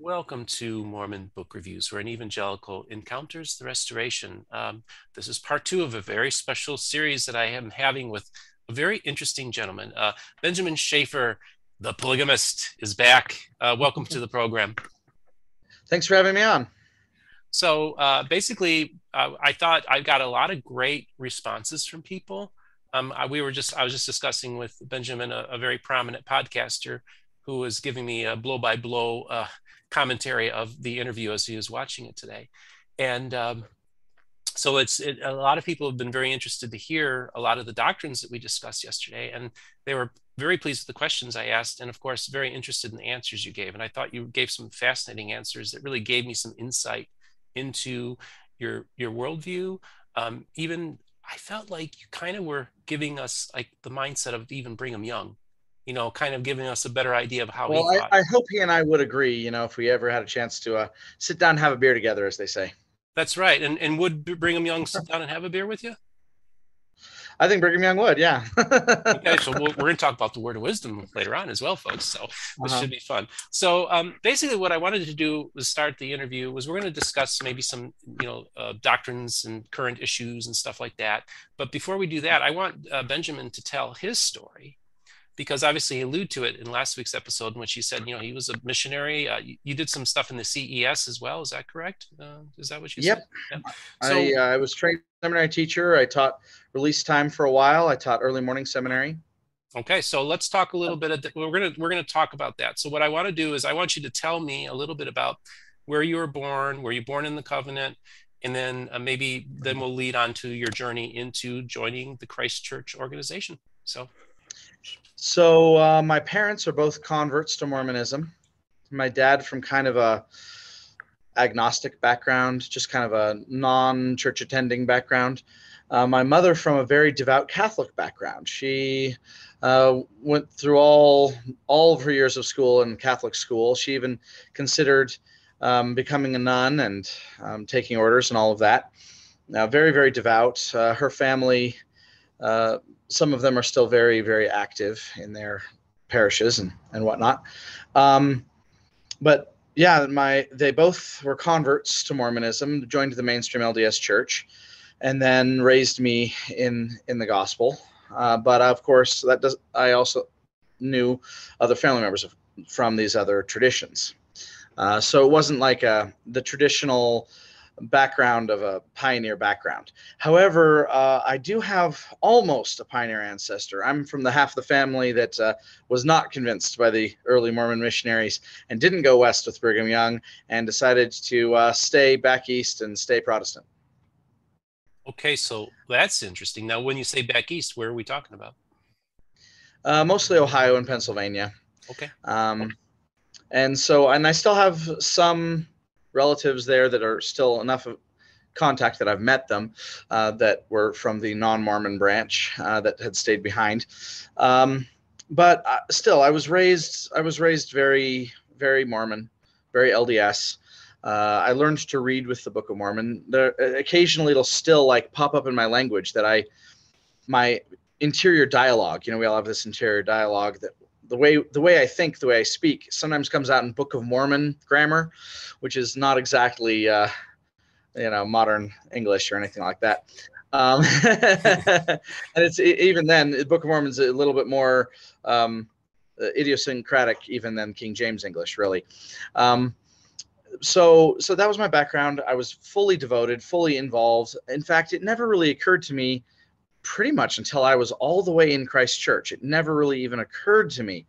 Welcome to Mormon Book Reviews, where an evangelical encounters the restoration. Um, this is part two of a very special series that I am having with a very interesting gentleman. Uh, Benjamin Shaffer, the polygamist, is back. Uh, welcome to the program. Thanks for having me on. So uh, basically, uh, I thought I got a lot of great responses from people. Um, I, we were just I was just discussing with Benjamin, a, a, very prominent podcaster, who was giving me a blow by blow commentary of the interview as he was watching it today. And um, so it's it, a lot of people have been very interested to hear a lot of the doctrines that we discussed yesterday, and they were very pleased with the questions I asked, and of course, very interested in the answers you gave. And I thought you gave some fascinating answers that really gave me some insight into your your worldview. Um, even I felt like you kind of were giving us like the mindset of even Brigham Young you know, kind of giving us a better idea of how well, he I, I, hope he and I would agree, you know, if we ever had a chance to uh, sit down and have a beer together, as they say. That's right. And and would Brigham Young sit down and have a beer with you? I think Brigham Young would, yeah. okay, so we are going to talk about the word of wisdom later on as well, folks. So this uh-huh. should be fun. So um, basically, what I wanted to do was start the interview was we're going to discuss maybe some you know uh, doctrines and current issues and stuff like that. But before we do that, I want uh, Benjamin to tell his story because obviously he alluded to it in last week's episode in which he said, you know, he was a missionary. Uh, you, you, did some stuff in the CES as well. Is that correct? Uh, is that what you yep. said? Yep. So, I, uh, I was trained seminary teacher. I taught release time for a while. I taught early morning seminary. Okay, so let's talk a little bit. Of, we're gonna we're gonna talk about that. So what I want to do is I want you to tell me a little bit about where you were born, were you born in the covenant, and then uh, maybe then we'll lead on to your journey into joining the Christ Church organization. So so uh, my parents are both converts to Mormonism. My dad from kind of a agnostic background, just kind of a non-church attending background. Uh, my mother from a very devout Catholic background. She uh, went through all all of her years of school in Catholic school. She even considered um, becoming a nun and um, taking orders and all of that. Now, very very devout. Uh, her family uh, some of them are still very, very active in their parishes and, and whatnot. Um, but yeah, my they both were converts to Mormonism, joined the mainstream LDS Church, and then raised me in in the gospel. Uh, but of course, that does. I also knew other family members of, from these other traditions. Uh, so it wasn't like a, the traditional background of a pioneer background. However, uh, I do have almost a pioneer ancestor. I'm from the half of the family that uh, was not convinced by the early Mormon missionaries and didn't go west with Brigham Young and decided to uh, stay back east and stay Protestant. Okay, so that's interesting. Now, when you say back east, where are we talking about? Uh, mostly Ohio and Pennsylvania. Okay. Um, and so, and I still have some relatives there that are still enough of contact that I've met them uh, that were from the non-Mormon branch uh, that had stayed behind. Um, but uh, still, I was raised. I was raised very, very Mormon, very LDS. Uh, I learned to read with the Book of Mormon. There, occasionally, it'll still like pop up in my language that I, my interior dialogue. You know, we all have this interior dialogue that the way the way I think, the way I speak, sometimes comes out in Book of Mormon grammar, which is not exactly uh, you know modern English or anything like that. Um, and it's even then, the Book of Mormon's a little bit more um, idiosyncratic even than King James English, really. Um, so so that was my background. I was fully devoted, fully involved. In fact, it never really occurred to me pretty much until I was all the way in Christ Church. It never really even occurred to me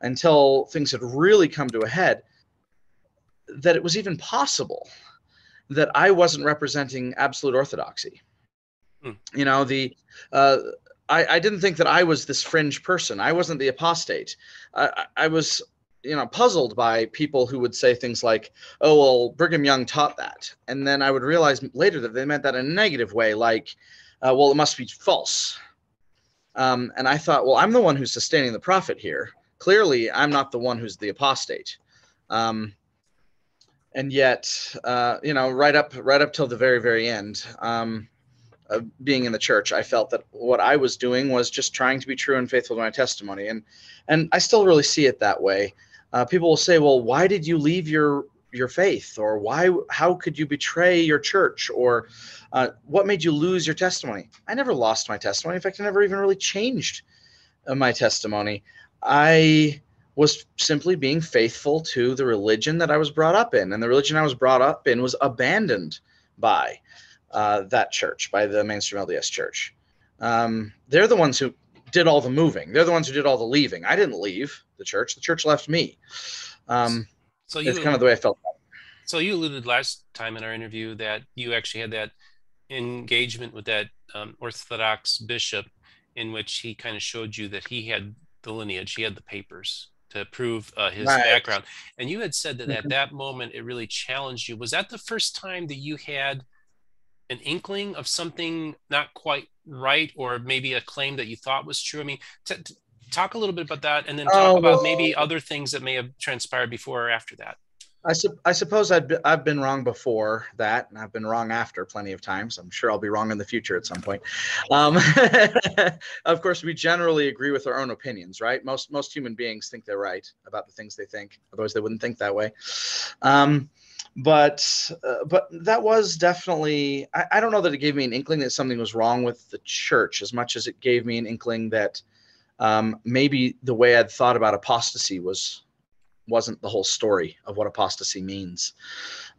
until things had really come to a head that it was even possible that I wasn't representing absolute orthodoxy. Hmm. You know, the uh, I, I didn't think that I was this fringe person. I wasn't the apostate. I, I was you know puzzled by people who would say things like oh well brigham young taught that and then i would realize later that they meant that in a negative way like uh, well, it must be false. Um, and I thought, well, I'm the one who's sustaining the prophet here. Clearly, I'm not the one who's the apostate. Um, and yet, uh, you know, right up, right up till the very, very end, um, being in the church, I felt that what I was doing was just trying to be true and faithful to my testimony, and and I still really see it that way. uh, people will say, "Well, why did you leave your your faith?" Or why? How could you betray your church? Or uh, what made you lose your testimony? I never lost my testimony. In fact, I never even really changed uh, my testimony. I was simply being faithful to the religion that I was brought up in, and the religion I was brought up in was abandoned by uh, that church, by the mainstream LDS church. Um, they're the ones who did all the moving. They're the ones who did all the leaving. I didn't leave the church. The church left me. Um, so you, it's kind of the way I felt. So you alluded last time in our interview that you actually had that engagement with that um, Orthodox bishop in which he kind of showed you that he had the lineage, he had the papers to prove uh, his right. background. And you had said that mm-hmm. at that moment it really challenged you. Was that the first time that you had an inkling of something not quite right or maybe a claim that you thought was true? I mean, t- t- talk a little bit about that and then talk uh, about well, maybe other things that may have transpired before or after that. I, su- I suppose I've, be- I've been wrong before that, and I've been wrong after plenty of times. I'm sure I'll be wrong in the future at some point. Um, of course, we generally agree with our own opinions, right? Most most human beings think they're right about the things they think, otherwise they wouldn't think that way. Um, but uh, but that was definitely I, I, don't know that it gave me an inkling that something was wrong with the church as much as it gave me an inkling that um, maybe the way I'd thought about apostasy was wasn't the whole story of what apostasy means.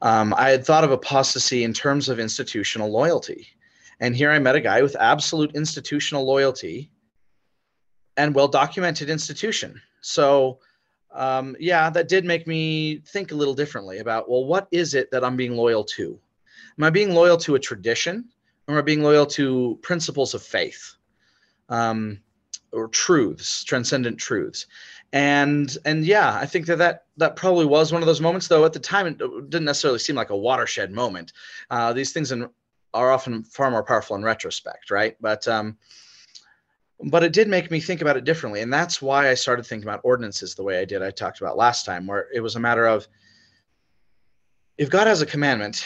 Um, I had thought of apostasy in terms of institutional loyalty, and here I met a guy with absolute institutional loyalty and well documented institution. So um, yeah, that did make me think a little differently about well, what is it that I'm being loyal to? Am I being loyal to a tradition, or am I being loyal to principles of faith, um, or truths, transcendent truths? And and yeah, I think that, that that probably was one of those moments. Though at the time, it didn't necessarily seem like a watershed moment. Uh, these things in, are often far more powerful in retrospect, right? But um, but it did make me think about it differently and that's why i started thinking about ordinances the way i did i talked about last time where it was a matter of if god has a commandment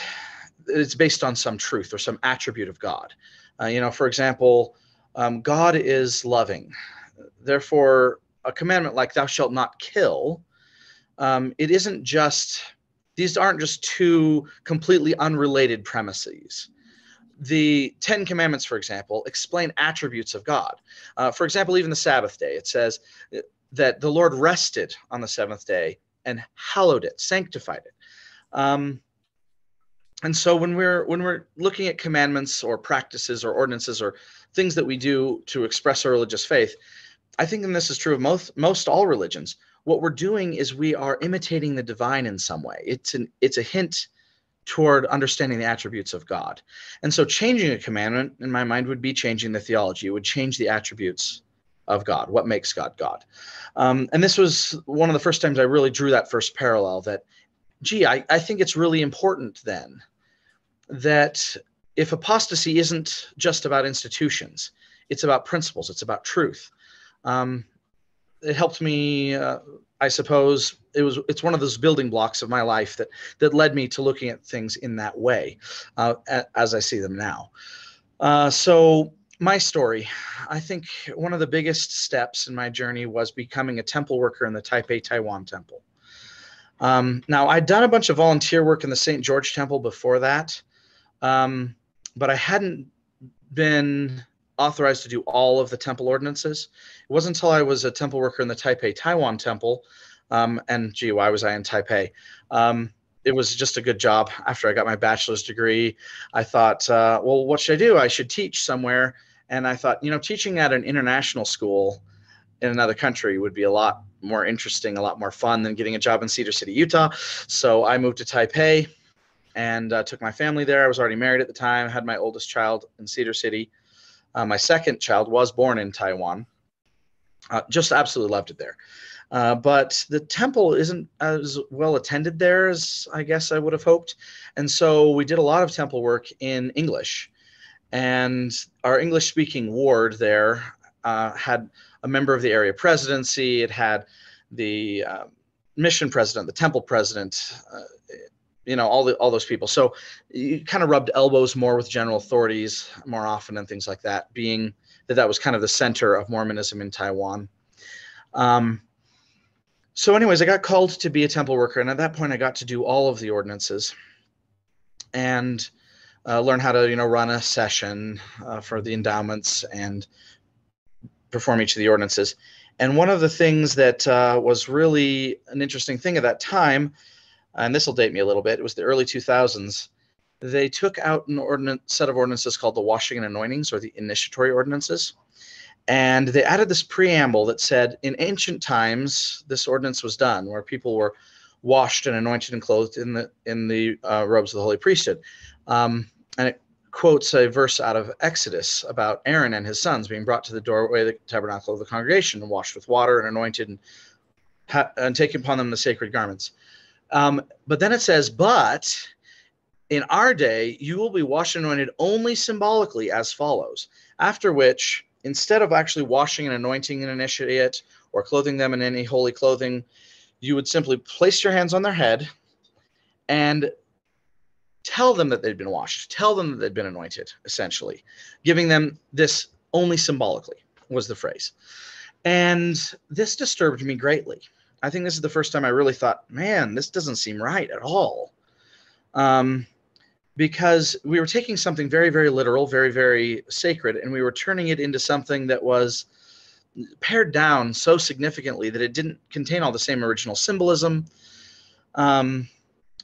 it's based on some truth or some attribute of god uh, you know for example um, god is loving therefore a commandment like thou shalt not kill um, it isn't just these aren't just two completely unrelated premises the Ten Commandments, for example, explain attributes of God. Uh, for example, even the Sabbath day, it says that the Lord rested on the seventh day and hallowed it, sanctified it. Um, and so when we're when we're looking at commandments or practices or ordinances or things that we do to express our religious faith, I think, and this is true of most most all religions, what we're doing is we are imitating the divine in some way. It's an it's a hint toward understanding the attributes of God. And so changing a commandment in my mind would be changing the theology. It would change the attributes of God, what makes God God. Um, and this was one of the first times I really drew that first parallel that, gee, I, I think it's really important then that if apostasy isn't just about institutions, it's about principles, it's about truth. Um, it helped me uh, I suppose it was it's one of those building blocks of my life that that led me to looking at things in that way uh, as I see them now. Uh, so my story, I think one of the biggest steps in my journey was becoming a temple worker in the Taipei Taiwan Temple. Um, now I'd done a bunch of volunteer work in the St. George Temple before that, um, but I hadn't been authorized to do all of the temple ordinances. It wasn't until I was a temple worker in the Taipei Taiwan Temple, um, and gee, why was I in Taipei? Um, it was just a good job. After I got my bachelor's degree, I thought, uh, well, what should I do? I should teach somewhere. And I thought, you know, teaching at an international school in another country would be a lot more interesting, a lot more fun than getting a job in Cedar City, Utah. So I moved to Taipei and uh, took my family there. I was already married at the time, had my oldest child in Cedar City. Uh, my second child was born in Taiwan. Uh, just absolutely loved it there. Uh, but the temple isn't as well attended there as I guess I would have hoped. And so we did a lot of temple work in English. And our English speaking ward there uh, had a member of the area presidency, it had the uh, mission president, the temple president, uh, you know all the all those people so you kind of rubbed elbows more with general authorities more often and things like that being that that was kind of the center of mormonism in taiwan um, so, anyways, I got called to be a temple worker, and at that point, I got to do all of the ordinances and uh, learn how to, you know, run a session uh, for the endowments and perform each of the ordinances. And one of the things that uh, was really an interesting thing at that time, and this will date me a little bit, it was the early 2000s. They took out an ordinance, set of ordinances called the washing and anointings or the initiatory ordinances. And they added this preamble that said, in ancient times, this ordinance was done where people were washed and anointed and clothed in the in the uh, robes of the holy priesthood. Um, and it quotes a verse out of Exodus about Aaron and his sons being brought to the doorway of the tabernacle of the congregation and washed with water and anointed and, ha- and taking upon them the sacred garments. Um, but then it says, but in our day, you will be washed and anointed only symbolically as follows. After which, instead of actually washing and anointing an initiate or clothing them in any holy clothing, you would simply place your hands on their head and tell them that they'd been washed, tell them that they'd been anointed, essentially, giving them this only symbolically was the phrase. And this disturbed me greatly. I think this is the first time I really thought, man, this doesn't seem right at all. Um, because we were taking something very, very literal, very, very sacred, and we were turning it into something that was pared down so significantly that it didn't contain all the same original symbolism um,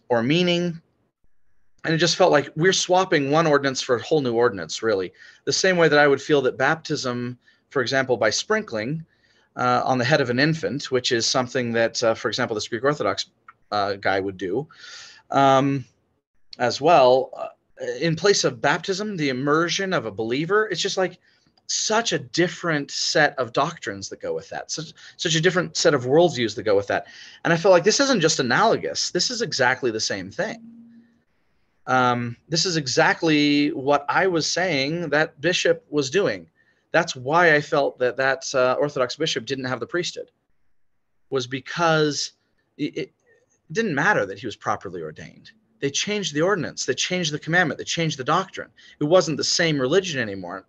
or meaning. And it just felt like we're swapping one ordinance for a whole new ordinance, really. The same way that I would feel that baptism, for example, by sprinkling uh, on the head of an infant, which is something that, uh, for example, this Greek Orthodox uh, guy would do. Um, as well. Uh, in place of baptism, the immersion of a believer, it's just like such a different set of doctrines that go with that, such, such a different set of worldviews that go with that. And I feel like this isn't just analogous, this is exactly the same thing. Um, this is exactly what I was saying that bishop was doing. That's why I felt that that uh, Orthodox bishop didn't have the priesthood, was because it, it didn't matter that he was properly ordained they changed the ordinance, they changed the commandment, they changed the doctrine. It wasn't the same religion anymore,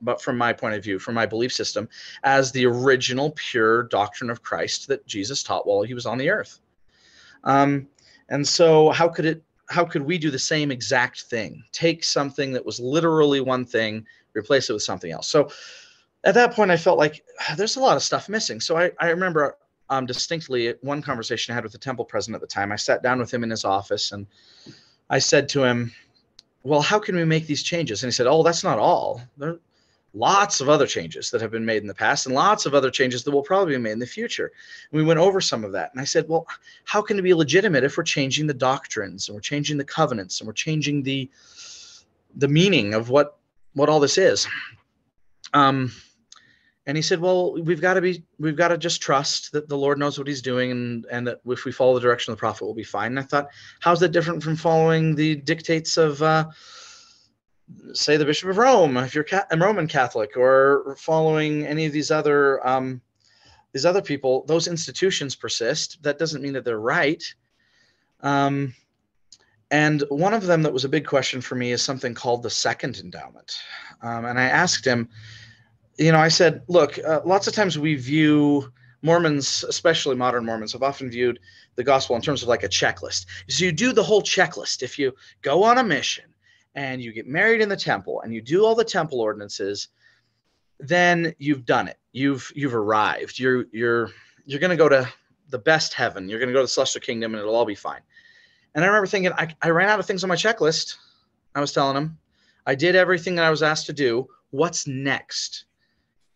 but from my point of view, from my belief system, as the original pure doctrine of Christ that Jesus taught while he was on the earth. Um, and so, how could it? How could we do the same exact thing? Take something that was literally one thing, replace it with something else. So, at that point, I felt like there's a lot of stuff missing. So I, I remember um, distinctly one conversation I had with the temple president at the time. I sat down with him in his office and I said to him, Well, how can we make these changes? And he said, Oh, that's not all. There are lots of other changes that have been made in the past and lots of other changes that will probably be made in the future. And we went over some of that. And I said, Well, how can it be legitimate if we're changing the doctrines and we're changing the covenants and we're changing the the meaning of what what all this is? Um, and he said well we've got to be we've got to just trust that the lord knows what he's doing and and that if we follow the direction of the prophet we'll be fine. And i thought how's that different from following the dictates of uh, say the bishop of rome if you're a roman catholic or following any of these other um, these other people those institutions persist. That doesn't mean that they're right. Um, and one of them that was a big question for me is something called the second endowment um, and i asked him you know, I said, look, uh, lots of times we view Mormons, especially modern Mormons, have often viewed the gospel in terms of like a checklist. So you do the whole checklist. If you go on a mission and you get married in the temple and you do all the temple ordinances, then you've done it. You've you've arrived. You're you're you're going to go to the best heaven. You're going to go to the celestial kingdom, and it'll all be fine. And I remember thinking, I, I ran out of things on my checklist. I was telling him, I did everything that I was asked to do. What's next?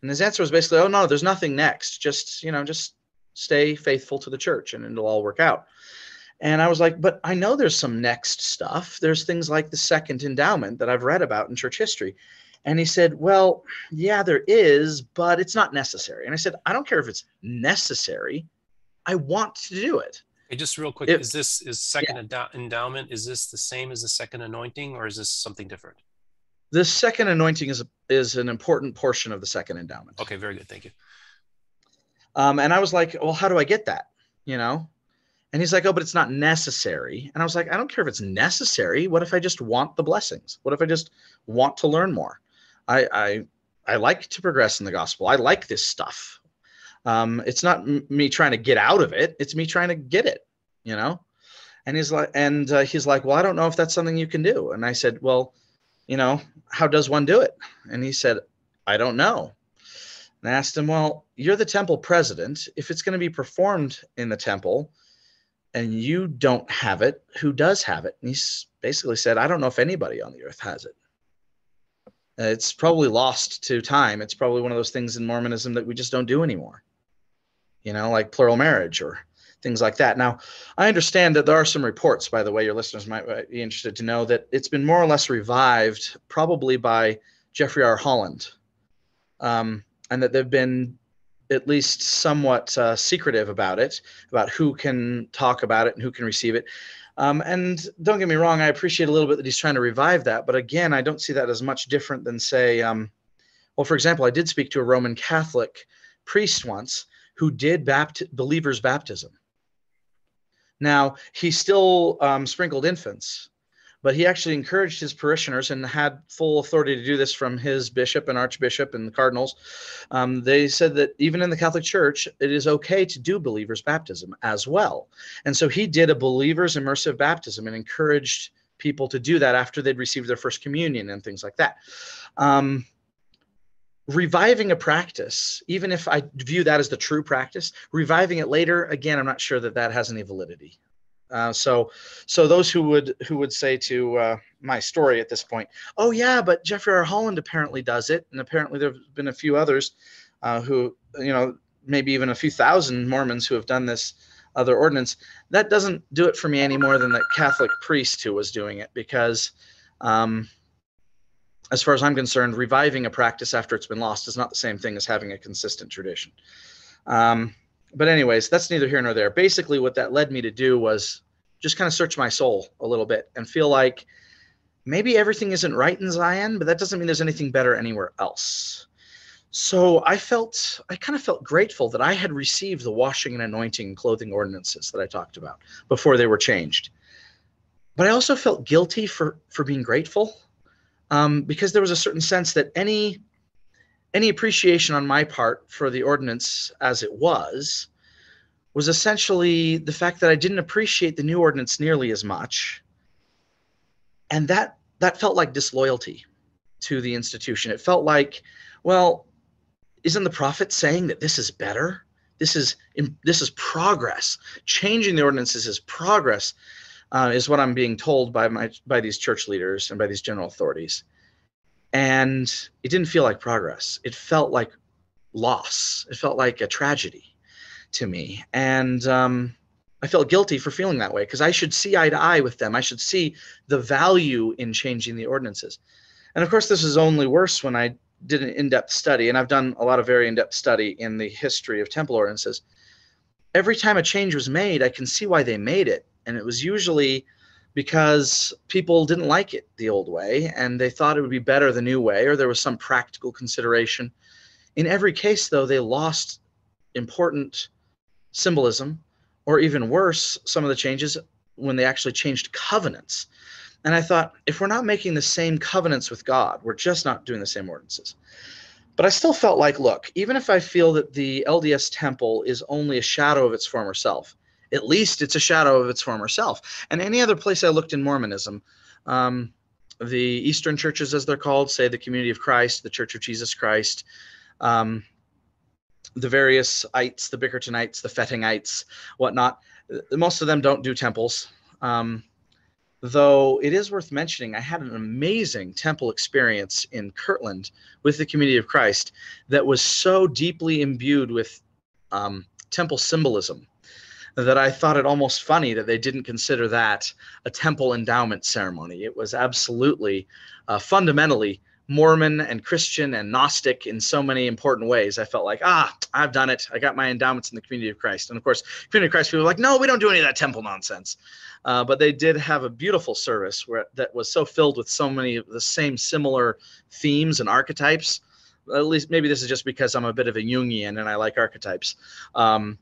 And his answer was basically, "Oh no, there's nothing next. Just you know, just stay faithful to the church, and it'll all work out." And I was like, "But I know there's some next stuff. There's things like the second endowment that I've read about in church history." And he said, "Well, yeah, there is, but it's not necessary." And I said, "I don't care if it's necessary. I want to do it." Hey, just real quick, it, is this is second yeah. endowment? Is this the same as the second anointing, or is this something different? The second anointing is is an important portion of the second endowment. Okay, very good. Thank you. Um, and I was like, well, how do I get that? You know? And he's like, oh, but it's not necessary. And I was like, I don't care if it's necessary. What if I just want the blessings? What if I just want to learn more? I I, I like to progress in the gospel. I like this stuff. Um, it's not m- me trying to get out of it. It's me trying to get it, you know? And he's like, and uh, he's like, well, I don't know if that's something you can do. And I said, well, you know, how does one do it? And he said, I don't know. And I asked him, well, you're the temple president. If it's going to be performed in the temple and you don't have it, who does have it? And he basically said, I don't know if anybody on the earth has it. It's probably lost to time. It's probably one of those things in Mormonism that we just don't do anymore. You know, like plural marriage or things like that. Now, I understand that there are some reports, by the way, your listeners might be interested to know that it's been more or less revived, probably by Jeffrey R. Holland, um, and that they've been at least somewhat uh, secretive about it, about who can talk about it and who can receive it. Um, and don't get me wrong, I appreciate a little bit that he's trying to revive that, but again, I don't see that as much different than, say, um, well, for example, I did speak to a Roman Catholic priest once who did bapt- believers' baptism. Now, he still um, sprinkled infants, but he actually encouraged his parishioners and had full authority to do this from his bishop and archbishop and the cardinals. Um, they said that even in the Catholic Church, it is okay to do believers' baptism as well. And so he did a believers' immersive baptism and encouraged people to do that after they'd received their first communion and things like that. Um, reviving a practice, even if I view that as the true practice, reviving it later, again, I'm not sure that that has any validity. Uh, so, so those who would who would say to uh, my story at this point, oh yeah, but Jeffrey R. Holland apparently does it, and apparently there've been a few others uh, who, you know, maybe even a few thousand Mormons who have done this other ordinance. That doesn't do it for me any more than that Catholic priest who was doing it, because um, as far as I'm concerned, reviving a practice after it's been lost is not the same thing as having a consistent tradition. Um, but anyways, that's neither here nor there. Basically, what that led me to do was just kind of search my soul a little bit and feel like maybe everything isn't right in Zion, but that doesn't mean there's anything better anywhere else. So I felt, I kind of felt grateful that I had received the washing and anointing clothing ordinances that I talked about before they were changed. But I also felt guilty for for being grateful um, because there was a certain sense that any any appreciation on my part for the ordinance as it was was essentially the fact that I didn't appreciate the new ordinance nearly as much, and that that felt like disloyalty to the institution. It felt like, well, isn't the prophet saying that this is better? This is this is progress. Changing the ordinances is progress uh, is what I'm being told by my by these church leaders and by these general authorities. And it didn't feel like progress. It felt like loss. It felt like a tragedy to me. And um, I felt guilty for feeling that way because I should see eye to eye with them. I should see the value in changing the ordinances. And of course, this is only worse when I did an in depth study, and I've done a lot of very in depth study in the history of temple ordinances. Every time a change was made, I can see why they made it and it was usually because people didn't like it the old way and they thought it would be better the new way or there was some practical consideration. In every case though they lost important symbolism or even worse some of the changes when they actually changed covenants. And i thought if we're not making the same covenants with god we're just not doing the same ordinances. But i still felt like look even if i feel that the lds temple is only a shadow of its former self at least it's a shadow of its former self. And any other place I looked in Mormonism, um, the Eastern churches, as they're called, say the Community of Christ, the Church of Jesus Christ, um, the various ites, the Bickertonites, the Fettingites, whatnot. Most of them don't do temples. Um, though it is worth mentioning, I had an amazing temple experience in Kirtland with the Community of Christ that was so deeply imbued with um, temple symbolism that I thought it almost funny that they didn't consider that a temple endowment ceremony. It was absolutely, uh, fundamentally Mormon and Christian and Gnostic in so many important ways. I felt like, ah, I've done it. I got my endowments in the community of Christ. And of course, community of Christ people were like, no, we don't do any of that temple nonsense. Uh, but they did have a beautiful service where that was so filled with so many of the same similar themes and archetypes. At least maybe this is just because I'm a bit of a Jungian and I like archetypes. Um,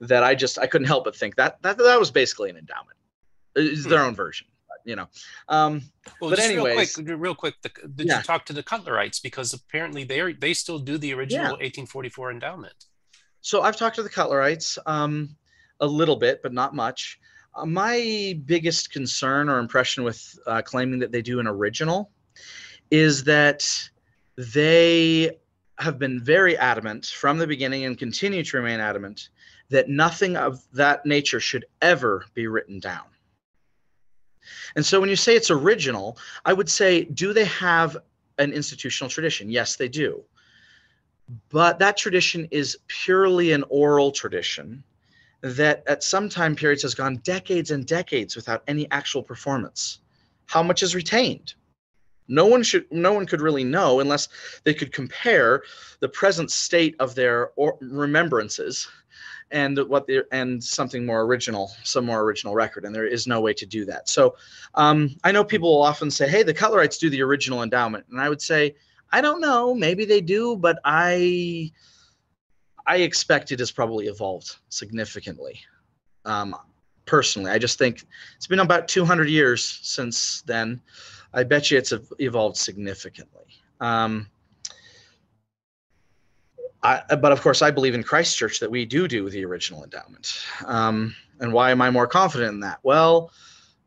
that I just I couldn't help but think that that that was basically an endowment. It's their hmm. own version, you know. Um, well, but anyways, real quick, real quick, the, did yeah. you talk to the Cutlerites because apparently they are they still do the original yeah. 1844 endowment? so I've talked to the Cutlerites um, a little bit, but not much. Uh, my biggest concern or impression with uh, claiming that they do an original is that they have been very adamant from the beginning and continue to remain adamant that nothing of that nature should ever be written down. And so when you say it's original, I would say, do they have an institutional tradition? Yes, they do. But that tradition is purely an oral tradition that at some time periods has gone decades and decades without any actual performance. How much is retained? No one should no one could really know unless they could compare the present state of their remembrances and what the and something more original, some more original record, and there is no way to do that. So um, I know people will often say, "Hey, the Cutlerites do the original endowment," and I would say, I don't know, maybe they do, but I I expect it has probably evolved significantly. Um, personally, I just think it's been about 200 years since then. I bet you it's evolved significantly. Um, I, but of course, I believe in Christ Church that we do do the original endowment. Um, and why am I more confident in that? Well,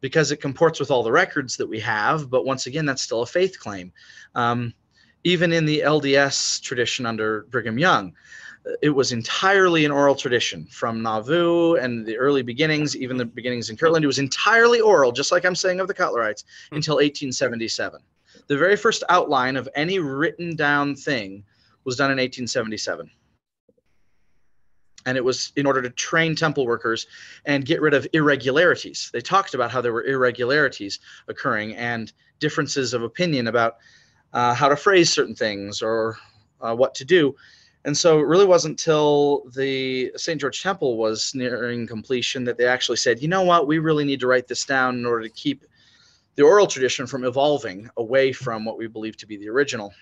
because it comports with all the records that we have. But once again, that's still a faith claim. Um, even in the LDS tradition under Brigham Young, it was entirely an oral tradition from Nauvoo and the early beginnings, even the beginnings in Kirtland. It was entirely oral, just like I'm saying of the Cutlerites, hmm. until 1877. The very first outline of any written down thing was done in 1877. And it was in order to train temple workers and get rid of irregularities. They talked about how there were irregularities occurring and differences of opinion about uh, how to phrase certain things or uh, what to do. And so it really wasn't until the St. George Temple was nearing completion that they actually said, you know what, we really need to write this down in order to keep the oral tradition from evolving away from what we believe to be the original.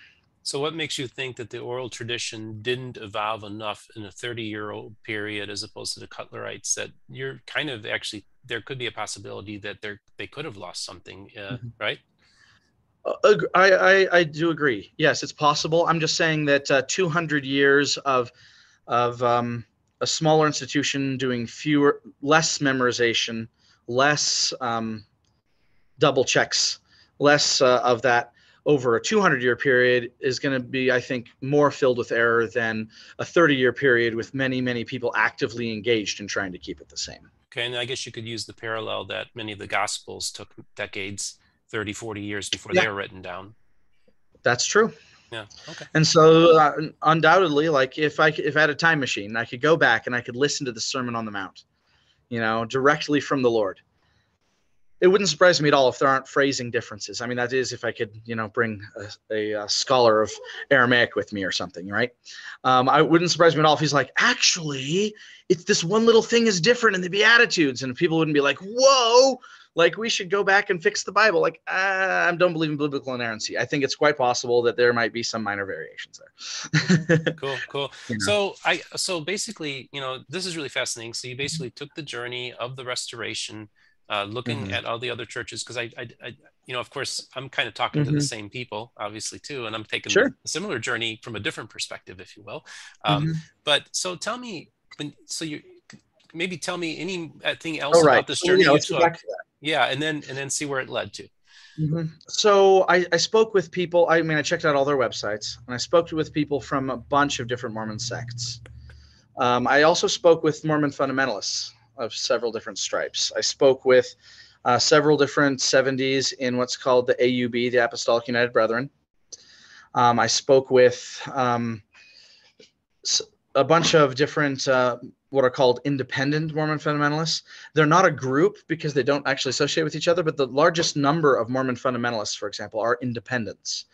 So, what makes you think that the oral tradition didn't evolve enough in a 30 year old period as opposed to the Cutlerites that you're kind of actually, there could be a possibility that they they could have lost something, uh, mm-hmm. right? Uh, I, I, I do agree. Yes, it's possible. I'm just saying that uh, 200 years of of um, a smaller institution doing fewer, less memorization, less um, double checks, less uh, of that over a 200 year period is going to be, I think, more filled with error than a 30 year period with many, many people actively engaged in trying to keep it the same. Okay, and I guess you could use the parallel that many of the Gospels took decades 30, 40 years before yeah. they were written down. That's true. Yeah. Okay. And so, uh, undoubtedly, like if I if I had a time machine, I could go back and I could listen to the Sermon on the Mount, you know, directly from the Lord. It wouldn't surprise me at all if there aren't phrasing differences. I mean, that is if I could, you know, bring a, a, a scholar of Aramaic with me or something, right? Um, I wouldn't surprise me at all if he's like, actually, it's this one little thing is different in the Beatitudes, and people wouldn't be like, whoa, like we should go back and fix the Bible. Like I don't believe in biblical inerrancy. I think it's quite possible that there might be some minor variations there. cool, cool. So I so basically, you know, this is really fascinating. So you basically took the journey of the restoration, uh, looking mm-hmm. at all the other churches because I, I, I, you know, of course, I'm kind of talking mm-hmm. to the mm-hmm. same people, obviously too, and I'm taking sure. a similar journey from a different perspective, if you will. Um, mm-hmm. But so tell me, when so you maybe tell me anything else right. about this journey yeah, you took yeah and then and then see where it led to mm-hmm. so I, I spoke with people i mean i checked out all their websites and i spoke with people from a bunch of different mormon sects um, i also spoke with mormon fundamentalists of several different stripes i spoke with uh, several different 70s in what's called the aub the apostolic united brethren um, i spoke with um, a bunch of different uh, what are called independent Mormon fundamentalists. They're not a group because they don't actually associate with each other, but the largest number of Mormon fundamentalists, for example, are independents.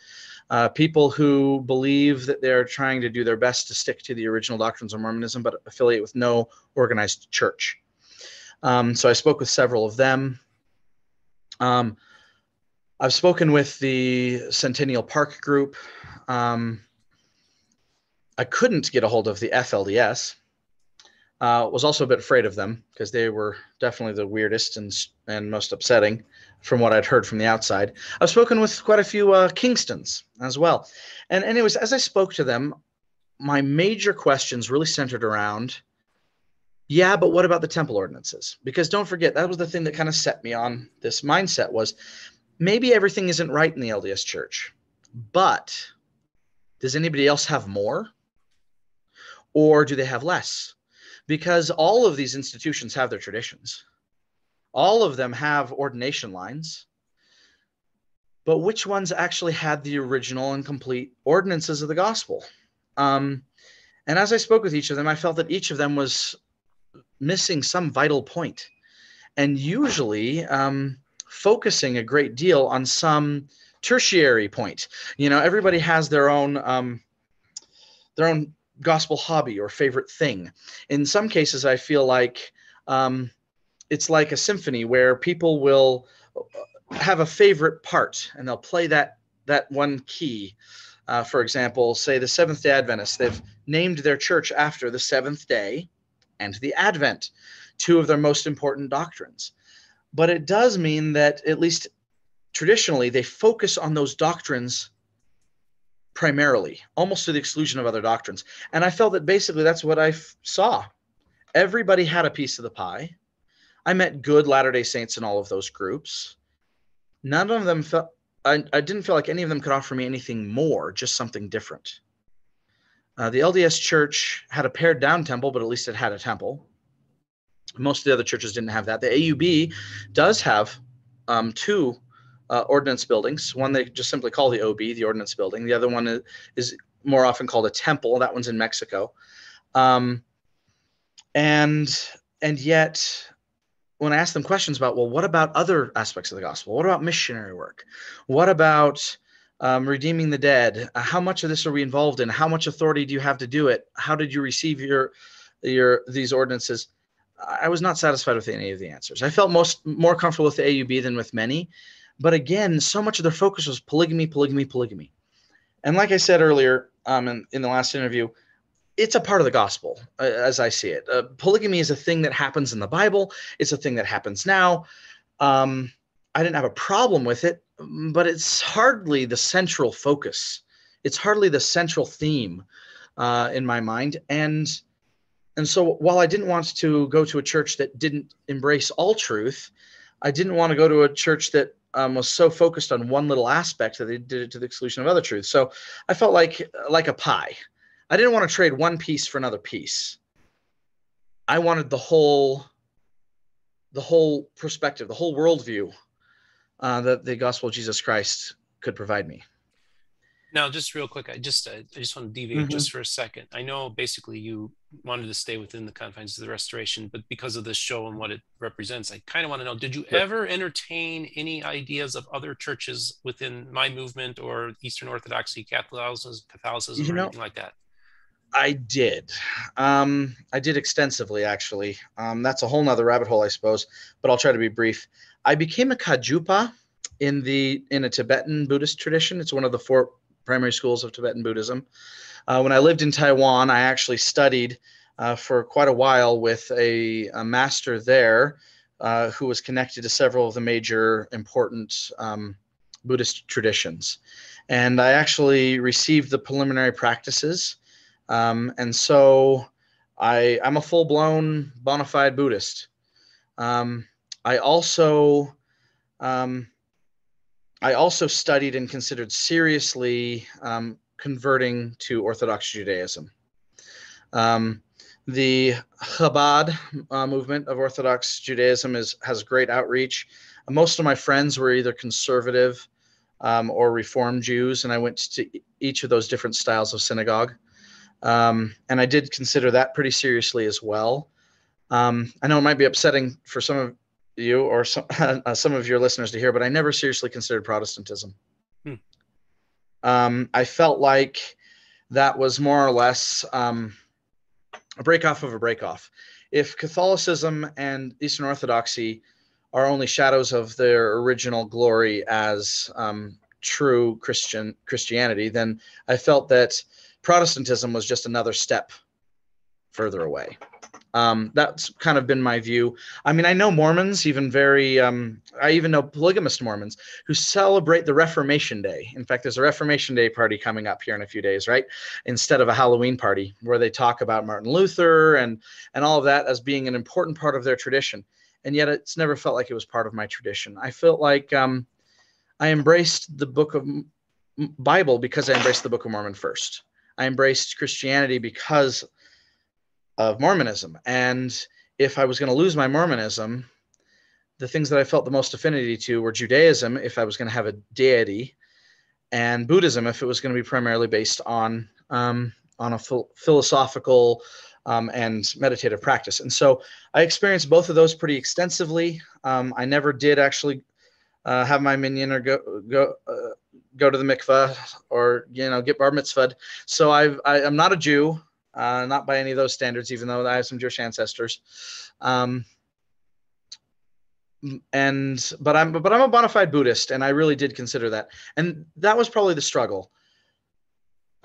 Uh, people who believe that they're trying to do their best to stick to the original doctrines of Mormonism, but affiliate with no organized church. Um, so I spoke with several of them. Um, I've spoken with the Centennial Park group. Um, I couldn't get a hold of the FLDS uh, was also a bit afraid of them because they were definitely the weirdest and and most upsetting from what I'd heard from the outside. I've spoken with quite a few uh, Kingstons as well, and anyways, as I spoke to them, my major questions really centered around yeah but what about the temple ordinances? Because don't forget that was the thing that kind of set me on this mindset was maybe everything isn't right in the lds church but does anybody else have more? Or do they have less? Because all of these institutions have their traditions. All of them have ordination lines. But which ones actually had the original and complete ordinances of the gospel? Um, and as I spoke with each of them, I felt that each of them was missing some vital point, and usually um, focusing a great deal on some tertiary point. You know, everybody has their own um, their own gospel hobby or favorite thing. In some cases, I feel like um, it's like a symphony where people will have a favorite part and they'll play that that one key uh, for example, say the Seventh day Adventists, they've named their church after the seventh day and the Advent, two of their most important doctrines. But it does mean that, at least traditionally, they focus on those doctrines primarily, almost to the exclusion of other doctrines. And I felt that basically that's what I f- saw. Everybody had a piece of the pie. I met good Latter day Saints in all of those groups. None of them felt I, I didn't feel like any of them could offer me anything more, just something different. Uh, the LDS church had a pared down temple, but at least it had a temple. Most of the other churches didn't have that. The AUB does have um, two uh, ordinance buildings. One they just simply call the OB, the ordinance building. The other one is, more often called a temple. That one's in Mexico. Um, and and yet when I ask them questions about, well, what about other aspects of the gospel? What about missionary work? What about um, redeeming the dead? Uh, how much of this are we involved in? How much authority do you have to do it? How did you receive your your these ordinances? I was not satisfied with any of the answers. I felt most more comfortable with the AUB than with many, but again, so much of their focus was polygamy, polygamy, polygamy. And like I said earlier um, in, in the last interview, it's a part of the gospel uh, as i see it uh, polygamy is a thing that happens in the bible it's a thing that happens now um, i didn't have a problem with it but it's hardly the central focus. It's hardly the central theme uh, in my mind. And and so while i didn't want to go to a church that didn't embrace all truth i didn't want to go to a church that um, was so focused on one little aspect that they did it to the exclusion of other truths so i felt like like a pie. I didn't want to trade one piece for another piece. I wanted the whole, the whole perspective, the whole worldview uh, that the gospel of Jesus Christ could provide me. Now, just real quick, I just I just want to deviate mm-hmm. just for a second. I know basically you wanted to stay within the confines of the restoration, but because of this show and what it represents, I kind of want to know: Did you ever entertain any ideas of other churches within my movement or Eastern Orthodoxy, Catholicism, Catholicism, you or know, anything like that? I did. Um, I did extensively, actually. Um, that's a whole nother rabbit hole, I suppose, but I'll try to be brief. I became a Kagyupa in the in a Tibetan Buddhist tradition. It's one of the four primary schools of Tibetan Buddhism. Uh, when I lived in Taiwan, I actually studied uh, for quite a while with a, a master there uh, who was connected to several of the major important um, Buddhist traditions. And I actually received the preliminary practices um, and so I, I'm a full blown bona fide Buddhist. Um, I also um, I also studied and considered seriously um, converting to Orthodox Judaism. Um, the Chabad uh, movement of Orthodox Judaism is has great outreach. Most of my friends were either conservative um, or Reform Jews, and I went to each of those different styles of synagogue. Um, and I did consider that pretty seriously as well. Um, I know it might be upsetting for some of you or some, uh, some of your listeners to hear, but I never seriously considered Protestantism. Hmm. Um, I felt like that was more or less um, a break off of a break off. If Catholicism and Eastern Orthodoxy are only shadows of their original glory as um, true Christian Christianity, then I felt that Protestantism was just another step further away. Um, that's kind of been my view. I mean, I know Mormons, even very, um, I even know polygamist Mormons who celebrate the Reformation Day. In fact, there's a Reformation Day party coming up here in a few days, right? Instead of a Halloween party where they talk about Martin Luther and and all of that as being an important part of their tradition. And yet, it's never felt like it was part of my tradition. I felt like um, I embraced the Book of Bible because I embraced the Book of Mormon first. I embraced Christianity because of Mormonism. And if I was going to lose my Mormonism, the things that I felt the most affinity to were Judaism, if I was going to have a deity, and Buddhism, if it was going to be primarily based on um, on a ph- philosophical um, and meditative practice. And so I experienced both of those pretty extensively. Um, I never did actually uh, have my minyan or go go uh, go to the mikvah or you know get bar mitzvahed. So I've, I, I'm not a Jew uh, not by any of those standards, even though I have some Jewish ancestors. Um, and but I'm but I'm a bona fide Buddhist, and I really did consider that, and that was probably the struggle.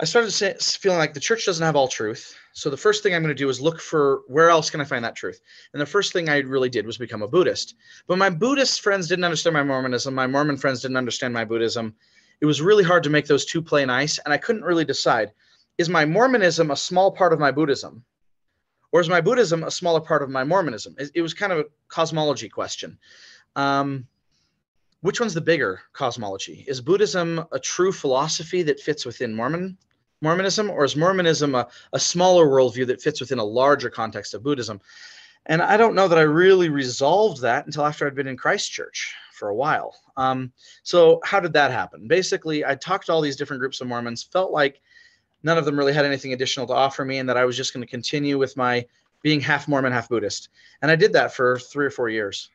I started feeling like the church doesn't have all truth, so the first thing I'm going to do is look for where else can I find that truth. And the first thing I really did was become a Buddhist. But my Buddhist friends didn't understand my Mormonism. My Mormon friends didn't understand my Buddhism. It was really hard to make those two play nice, and I couldn't really decide is my Mormonism a small part of my Buddhism? Or is my Buddhism a smaller part of my Mormonism? It, was kind of a cosmology question. Um, which one's the bigger cosmology? Is Buddhism a true philosophy that fits within Mormon Mormonism, or is Mormonism a, a smaller worldview that fits within a larger context of Buddhism? And I don't know that I really resolved that until after I'd been in Christ Church for a while. Um, so how did that happen? Basically, I talked to all these different groups of Mormons, felt like none of them really had anything additional to offer me, and that I was just going to continue with my being half Mormon, half Buddhist. And I did that for three or four years.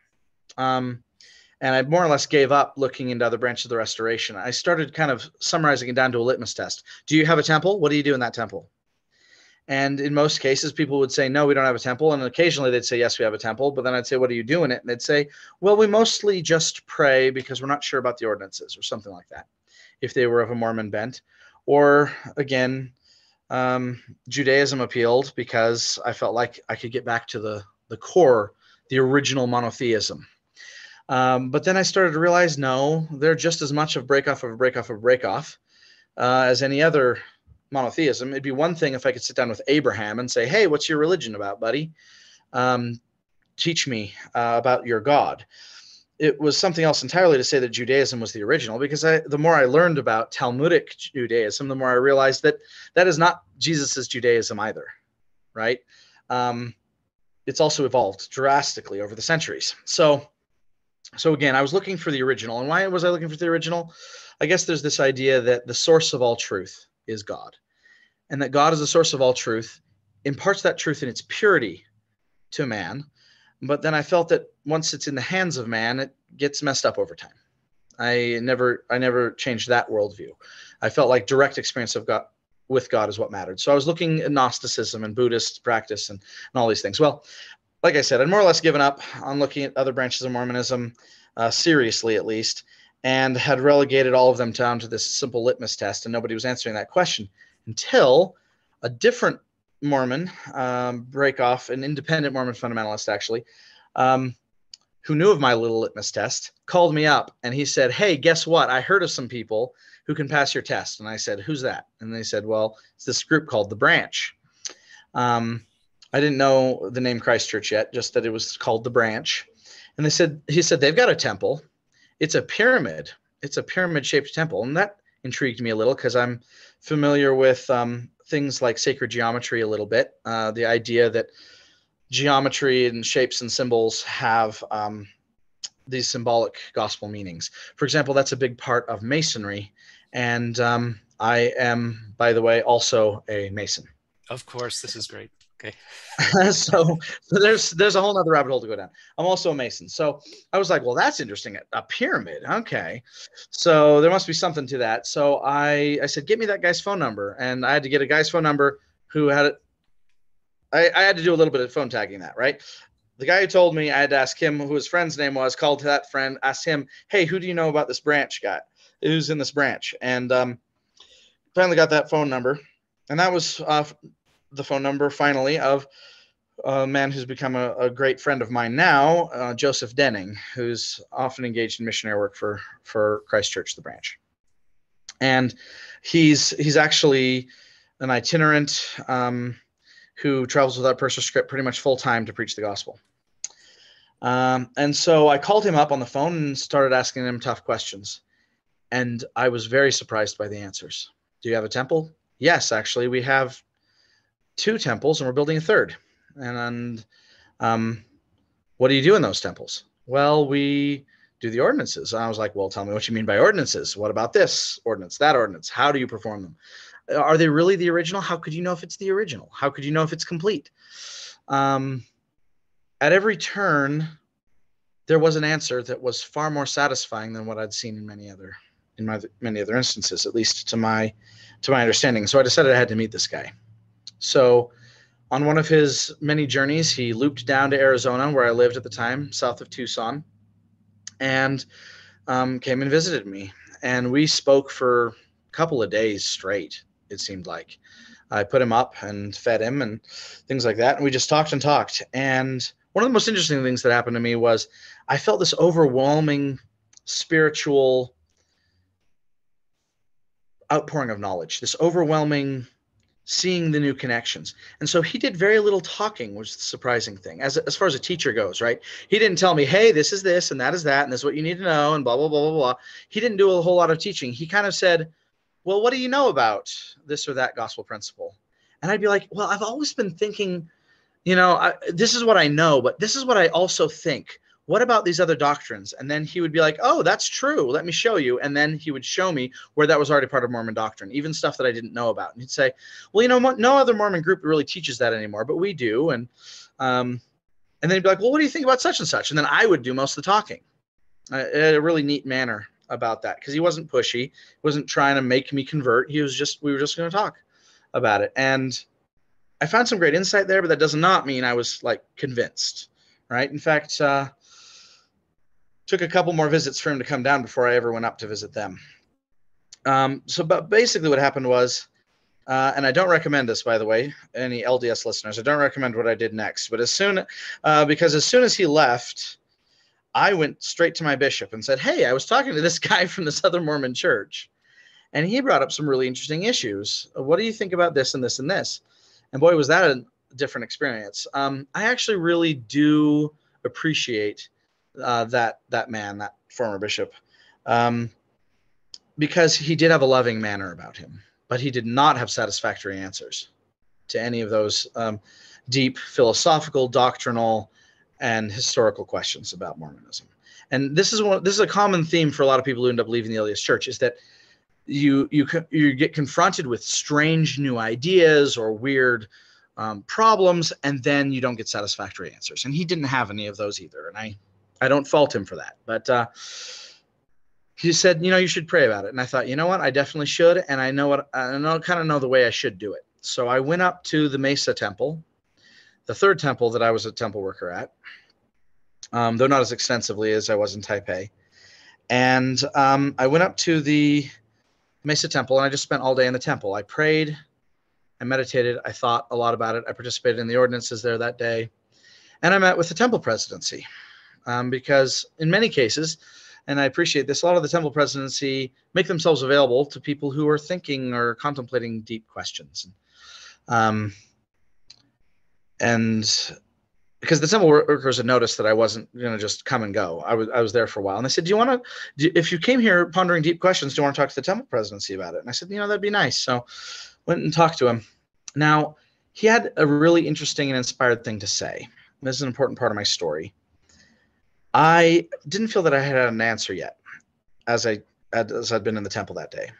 Um, and I more or less gave up looking into other branches of the restoration. I started kind of summarizing it down to a litmus test. Do you have a temple? What do you do in that temple? And in most cases, people would say, no, we don't have a temple. And occasionally they'd say, yes, we have a temple. But then I'd say, what do you do in it? And they'd say, well, we mostly just pray because we're not sure about the ordinances or something like that, if they were of a Mormon bent. Or again, um, Judaism appealed because I felt like I could get back to the the core, the original monotheism. Um, but then I started to realize, no, they're just as much of break off of a break off of break off uh, as any other monotheism. It'd be one thing if I could sit down with Abraham and say, "Hey, what's your religion about, buddy? Um, teach me uh, about your God." It was something else entirely to say that Judaism was the original because I, the more I learned about Talmudic Judaism, the more I realized that that is not Jesus's Judaism either, right? Um, it's also evolved drastically over the centuries. So, so again, I was looking for the original, and why was I looking for the original? I guess there's this idea that the source of all truth is God, and that God is the source of all truth, imparts that truth in its purity to man but then I felt that once it's in the hands of man, it gets messed up over time. I never I never changed that worldview. I felt like direct experience of God with God is what mattered. So I was looking at Gnosticism and Buddhist practice and, and all these things. Well, like I said, I'd more or less given up on looking at other branches of Mormonism, uh, seriously at least, and had relegated all of them down to this simple litmus test, and nobody was answering that question until a different Mormon, um, break off, an independent Mormon fundamentalist actually, um, who knew of my little litmus test, called me up and he said, Hey, guess what? I heard of some people who can pass your test. And I said, Who's that? And they said, Well, it's this group called The Branch. Um, I didn't know the name Christ Church yet, just that it was called The Branch. And they said, He said, They've got a temple. It's a pyramid. It's a pyramid shaped temple. And that intrigued me a little because I'm familiar with um, things like sacred geometry a little bit. Uh, the idea that geometry and shapes and symbols have um, these symbolic gospel meanings. For example, that's a big part of Masonry. And um, I am, by the way, also a Mason. Of course, this is great. Okay. so, there's there's a whole other rabbit hole to go down. I'm also a Mason. So I was like, well, that's interesting. A pyramid. Okay. So there must be something to that. So I I said, get me that guy's phone number. And I had to get a guy's phone number who had it. I, I had to do a little bit of phone tagging that, right? The guy who told me I had to ask him who his friend's name was, called to that friend, asked him, Hey, who do you know about this branch guy? Who's in this branch? And um, finally got that phone number. And that was uh, the phone number finally of a man who's become a, a great friend of mine now, uh, Joseph Denning, who's often engaged in missionary work for for Christ Church, the branch, and he's he's actually an itinerant um, who travels without or script pretty much full time to preach the gospel. Um, and so I called him up on the phone and started asking him tough questions, and I was very surprised by the answers. Do you have a temple? Yes, actually, we have two temples, and we're building a third and um, what do you do in those temples? Well, we do the ordinances. And I was like, well, tell me what you mean by ordinances. What about this ordinance, that ordinance? How do you perform them? Are they really the original? How could you know if it's the original? How could you know if it's complete? Um, at every turn, there was an answer that was far more satisfying than what I'd seen in many other in my many other instances, at least to my to my understanding. So I decided I had to meet this guy. So on one of his many journeys, he looped down to Arizona, where I lived at the time, south of Tucson, and um, came and visited me. And we spoke for a couple of days straight, it seemed like. I put him up and fed him and things like that. And we just talked and talked. And one of the most interesting things that happened to me was I felt this overwhelming spiritual outpouring of knowledge, this overwhelming seeing the new connections. And so he did very little talking, which is the surprising thing. As, as far as a teacher goes, right? He didn't tell me, hey, this is this and that is that, and this is what you need to know, and blah, blah, blah, blah, blah. He didn't do a whole lot of teaching. He kind of said, well, what do you know about this or that gospel principle? And I'd be like, well, I've always been thinking, you know, I, this is what I know, but this is what I also think what about these other doctrines? And then he would be like, oh, that's true. Let me show you. And then he would show me where that was already part of Mormon doctrine, even stuff that I didn't know about. And he'd say, well, you know, no other Mormon group really teaches that anymore, but we do. And, um, and then he'd be like, well, what do you think about such and such? And then I would do most of the talking uh, in a really neat manner about that because he wasn't pushy, he wasn't trying to make me convert. He was just, we were just going to talk about it. And I found some great insight there, but that does not mean I was like convinced, right? In fact, uh, took a couple more visits for him to come down before I ever went up to visit them. Um, so, but basically, what happened was, uh, and I don't recommend this, by the way, any LDS listeners. I don't recommend what I did next. But as soon, uh, because as soon as he left, I went straight to my bishop and said, "Hey, I was talking to this guy from this other Mormon church, and he brought up some really interesting issues. What do you think about this and this and this?" And boy, was that a different experience. Um, I actually really do appreciate uh, that that man, that former bishop, um, because he did have a loving manner about him, but he did not have satisfactory answers to any of those um, deep philosophical, doctrinal, and historical questions about Mormonism. And this is one. This is a common theme for a lot of people who end up leaving the LDS Church is that you you you get confronted with strange new ideas or weird um, problems, and then you don't get satisfactory answers. And he didn't have any of those either. And I I don't fault him for that. But uh, he said, you know, you should pray about it. And I thought, you know what, I definitely should. And I know what I know, kind of know the way I should do it. So I went up to the Mesa Temple, the third temple that I was a temple worker at, um, though not as extensively as I was in Taipei. And um, I went up to the Mesa Temple and I just spent all day in the temple. I prayed, I meditated, I thought a lot about it. I participated in the ordinances there that day. And I met with the temple presidency um, because in many cases, and I appreciate this, a lot of the temple presidency make themselves available to people who are thinking or contemplating deep questions. Um, and because the temple workers had noticed that I wasn't going to just come and go. I was I was there for a while, and they said, "Do you want to? If you came here pondering deep questions, do you want to talk to the temple presidency about it?" And I said, "You know, that'd be nice." So, went and talked to him. Now, he had a really interesting and inspired thing to say. This is an important part of my story. I didn't feel that I had an answer yet, as I as I'd been in the temple that day,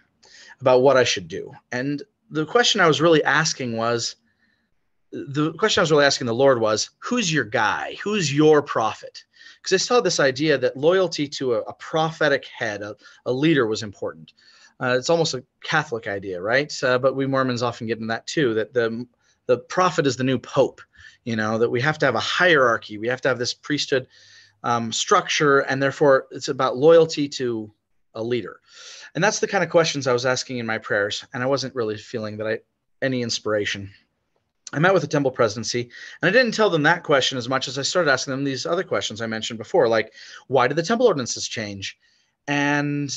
about what I should do. And the question I was really asking was, the question I was really asking the Lord was, who's your guy? Who's your prophet? Because I saw this idea that loyalty to a, a prophetic head, a, a, leader, was important. Uh, it's almost a Catholic idea, right? Uh, but we Mormons often get in that too. That the the prophet is the new pope. You know that we have to have a hierarchy. We have to have this priesthood um, structure, and therefore it's about loyalty to a leader. And that's the kind of questions I was asking in my prayers, and I wasn't really feeling that I any inspiration. I met with the temple presidency and I didn't tell them that question as much as I started asking them these other questions I mentioned before, like why did the temple ordinances change? And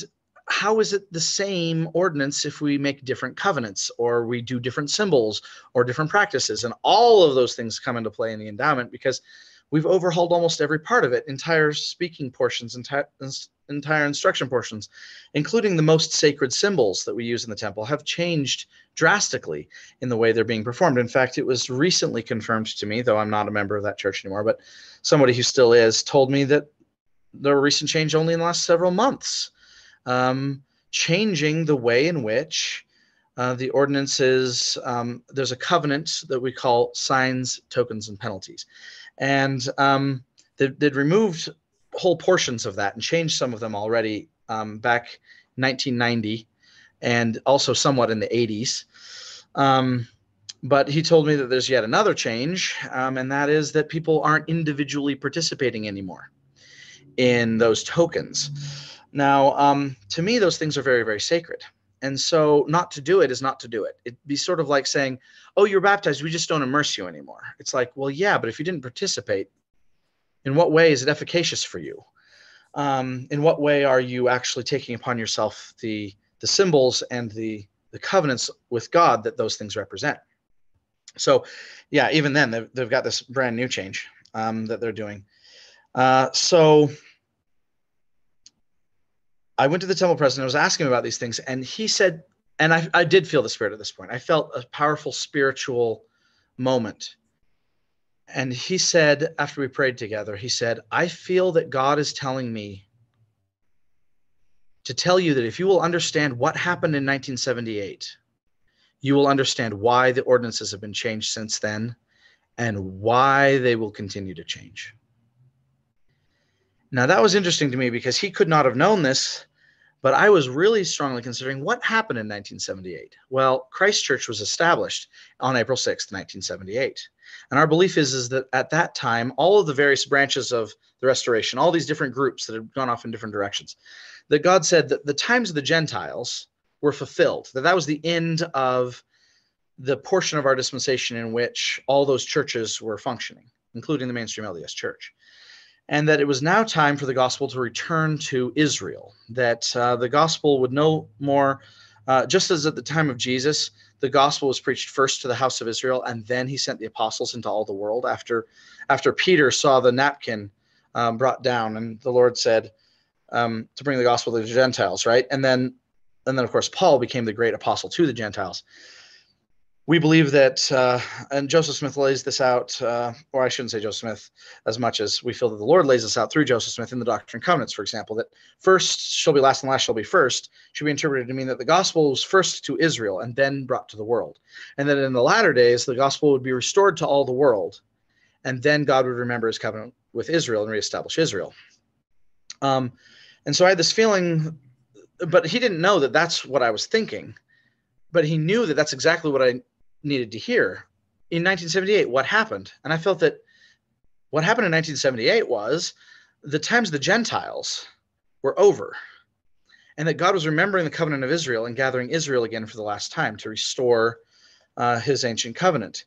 how is it the same ordinance if we make different covenants or we do different symbols or different practices? And all of those things come into play in the endowment because we've overhauled almost every part of it entire speaking portions, entire, entire instruction portions, including the most sacred symbols that we use in the temple, have changed drastically in the way they're being performed. In fact, it was recently confirmed to me, though I'm not a member of that church anymore, but somebody who still is told me that there were recent change only in the last several months um, changing the way in which uh, the ordinances, um, there's a covenant that we call signs, tokens, and penalties. And um, they, would removed whole portions of that and changed some of them already um, back 1990 and also somewhat in the 80s. Um, but he told me that there's yet another change, um, and that is that people aren't individually participating anymore in those tokens. Now, um, to me, those things are very, very sacred. And so not to do it is not to do it. It'd be sort of like saying, oh, you're baptized, we just don't immerse you anymore. It's like, well, yeah, but if you didn't participate, in what way is it efficacious for you? Um, in what way are you actually taking upon yourself the the symbols and the the covenants with God that those things represent? So, yeah, even then they've, they've got this brand new change um, that they're doing. Uh, so I went to the temple president. I was asking him about these things, and he said, and I, I did feel the spirit at this point. I felt a powerful spiritual moment. And he said, after we prayed together, he said, I feel that God is telling me to tell you that if you will understand what happened in 1978, you will understand why the ordinances have been changed since then and why they will continue to change. Now, that was interesting to me because he could not have known this, but I was really strongly considering what happened in 1978. Well, Christ Church was established on April 6th, 1978. And our belief is, is that at that time, all of the various branches of the restoration, all these different groups that had gone off in different directions, that God said that the times of the Gentiles were fulfilled, that that was the end of the portion of our dispensation in which all those churches were functioning, including the mainstream LDS church and that it was now time for the gospel to return to Israel, that uh, the gospel would no more, uh, just as at the time of Jesus, the gospel was preached first to the house of Israel, and then he sent the apostles into all the world. After, after Peter saw the napkin um, brought down, and the Lord said um, to bring the gospel to the Gentiles, right? And then, and then of course Paul became the great apostle to the Gentiles we believe that, uh, and Joseph Smith lays this out, uh, or I shouldn't say Joseph Smith as much as we feel that the Lord lays this out through Joseph Smith in the Doctrine and Covenants, for example, that first shall be last and last shall be first should be interpreted to mean that the gospel was first to Israel and then brought to the world. And that in the latter days, the gospel would be restored to all the world. And then God would remember his covenant with Israel and reestablish Israel. Um, and so I had this feeling, but he didn't know that that's what I was thinking but he knew that that's exactly what I needed to hear. In 1978, what happened? And I felt that what happened in 1978 was the times of the Gentiles were over, and that God was remembering the covenant of Israel and gathering Israel again for the last time to restore uh, His ancient covenant,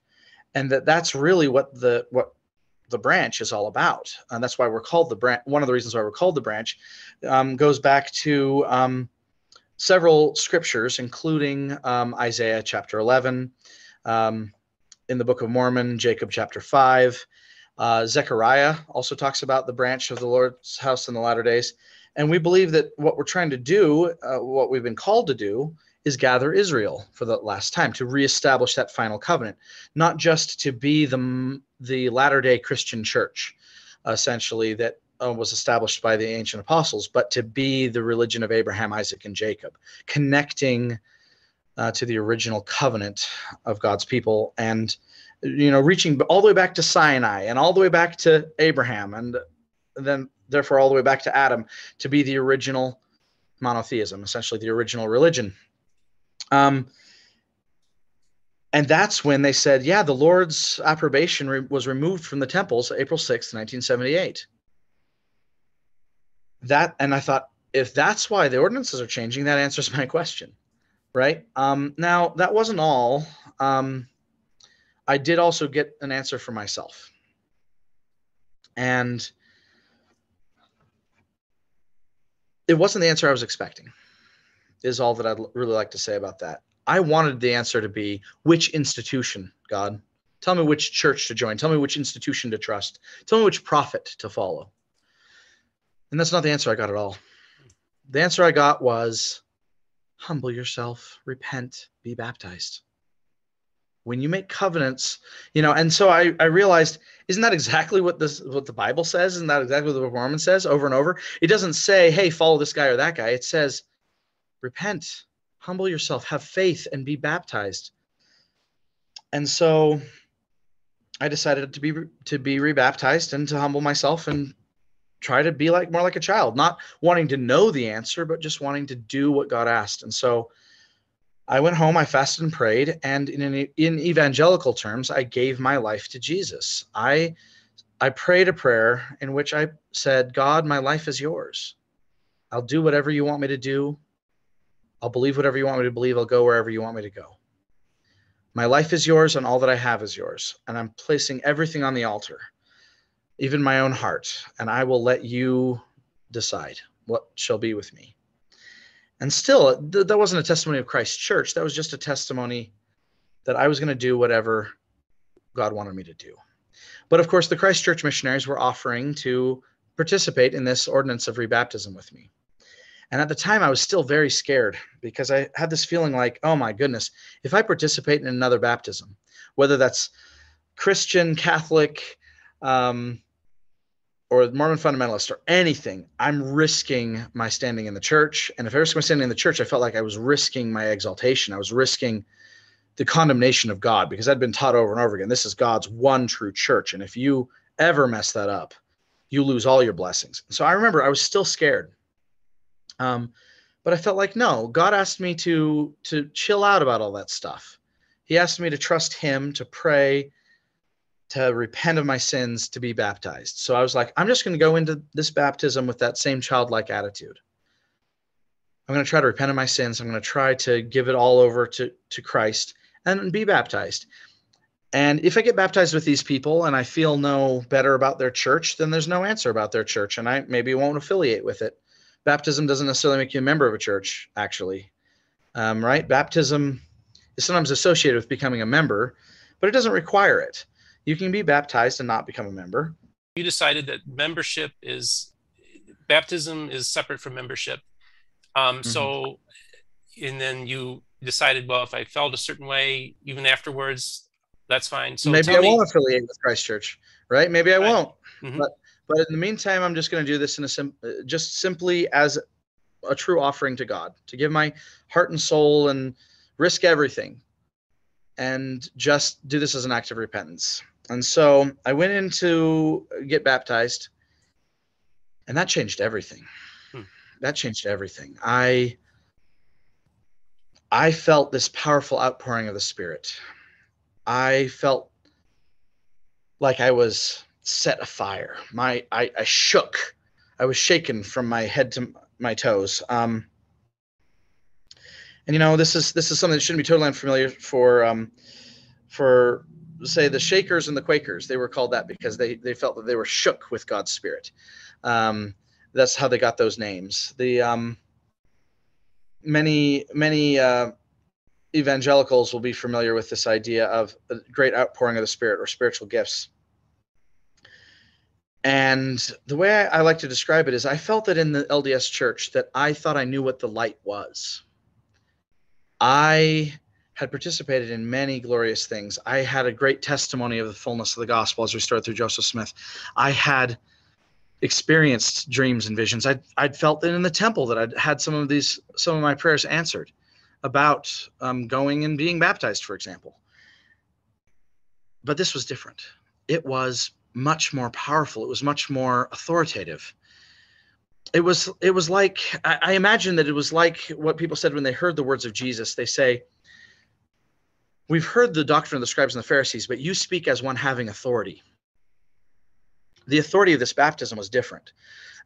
and that that's really what the what the branch is all about, and that's why we're called the branch. One of the reasons why we're called the branch um, goes back to um, several scriptures, including um, Isaiah chapter 11, um, in the Book of Mormon, Jacob chapter 5. Uh, Zechariah also talks about the branch of the Lord's house in the latter days. And we believe that what we're trying to do, uh, what we've been called to do, is gather Israel for the last time to reestablish that final covenant, not just to be the, the latter day Christian church, essentially, that uh, was established by the ancient apostles, but to be the religion of Abraham, Isaac, and Jacob, connecting uh, to the original covenant of God's people, and you know, reaching all the way back to Sinai and all the way back to Abraham, and then therefore all the way back to Adam, to be the original monotheism, essentially the original religion. Um, and that's when they said, yeah, the Lord's approbation re- was removed from the temples April 6th, 1978. That, and I thought, if that's why the ordinances are changing, that answers my question right? Um, now, that wasn't all. Um, I did also get an answer for myself. And it wasn't the answer I was expecting, is all that I'd really like to say about that. I wanted the answer to be which institution, God? Tell me which church to join. Tell me which institution to trust. Tell me which prophet to follow. And that's not the answer I got at all. The answer I got was humble yourself, repent, be baptized. When you make covenants, you know, and so I, I realized, isn't that exactly what this what the Bible says? Isn't that exactly what the Mormon says over and over? It doesn't say, hey, follow this guy or that guy. It says, repent, humble yourself, have faith, and be baptized. And so I decided to be to be rebaptized and to humble myself and try to be like more like a child, not wanting to know the answer, but just wanting to do what God asked. And so I went home, I fasted and prayed, and in in evangelical terms, I gave my life to Jesus. I I prayed a prayer in which I said, God, my life is yours. I'll do whatever you want me to do. I'll believe whatever you want me to believe. I'll go wherever you want me to go. My life is yours, and all that I have is yours. And I'm placing everything on the altar, even my own heart, and I will let you decide what shall be with me. And still, th- that wasn't a testimony of Christ Church. That was just a testimony that I was going to do whatever God wanted me to do. But of course, the Christ Church missionaries were offering to participate in this ordinance of rebaptism with me. And at the time, I was still very scared because I had this feeling like, oh my goodness, if I participate in another baptism, whether that's Christian, Catholic, um, or Mormon fundamentalist or anything, I'm risking my standing in the church. And if I risk my standing in the church, I felt like I was risking my exaltation. I was risking the condemnation of God because I'd been taught over and over again this is God's one true church. And if you ever mess that up, you lose all your blessings. So I remember I was still scared. Um, but I felt like no, God asked me to to chill out about all that stuff. He asked me to trust Him, to pray, to repent of my sins, to be baptized. So I was like, I'm just going to go into this baptism with that same childlike attitude. I'm going to try to repent of my sins. I'm going to try to give it all over to to Christ and be baptized. And if I get baptized with these people and I feel no better about their church, then there's no answer about their church, and I maybe won't affiliate with it baptism doesn't necessarily make you a member of a church, actually. Um, right? Baptism is sometimes associated with becoming a member, but it doesn't require it. You can be baptized and not become a member. You decided that membership is baptism is separate from membership. Um, mm-hmm. So, and then you decided, well, if I felt a certain way, even afterwards, that's fine. So maybe I me, won't affiliate with Christ Church, right? Maybe I won't. Mm-hmm. But but in the meantime, I'm just going to do this in a sim- uh, just simply as a true offering to God, to give my heart and soul and risk everything and just do this as an act of repentance. And so I went in to get baptized, and that changed everything. Hmm. That changed everything. I I felt this powerful outpouring of the Spirit. I felt like I was set afire. My I, I shook. I was shaken from my head to my toes. Um, and you know this is this is something that shouldn't be totally unfamiliar for um, for say the Shakers and the Quakers. They were called that because they they felt that they were shook with God's Spirit. Um, that's how they got those names. The um, many many uh, evangelicals will be familiar with this idea of a great outpouring of the Spirit or spiritual gifts. And the way I, I, like to describe it is I felt that in the LDS church that I thought I knew what the light was. I had participated in many glorious things. I had a great testimony of the fullness of the gospel as restored through Joseph Smith. I had experienced dreams and visions. I'd, I'd felt that in the temple that I'd had some of these, some of my prayers answered about um, going and being baptized, for example. But this was different. It was much more powerful. It was much more authoritative. It was it was like I, I imagine that it was like what people said when they heard the words of Jesus. They say, "We've heard the doctrine of the scribes and the Pharisees, but you speak as one having authority." the authority of this baptism was different.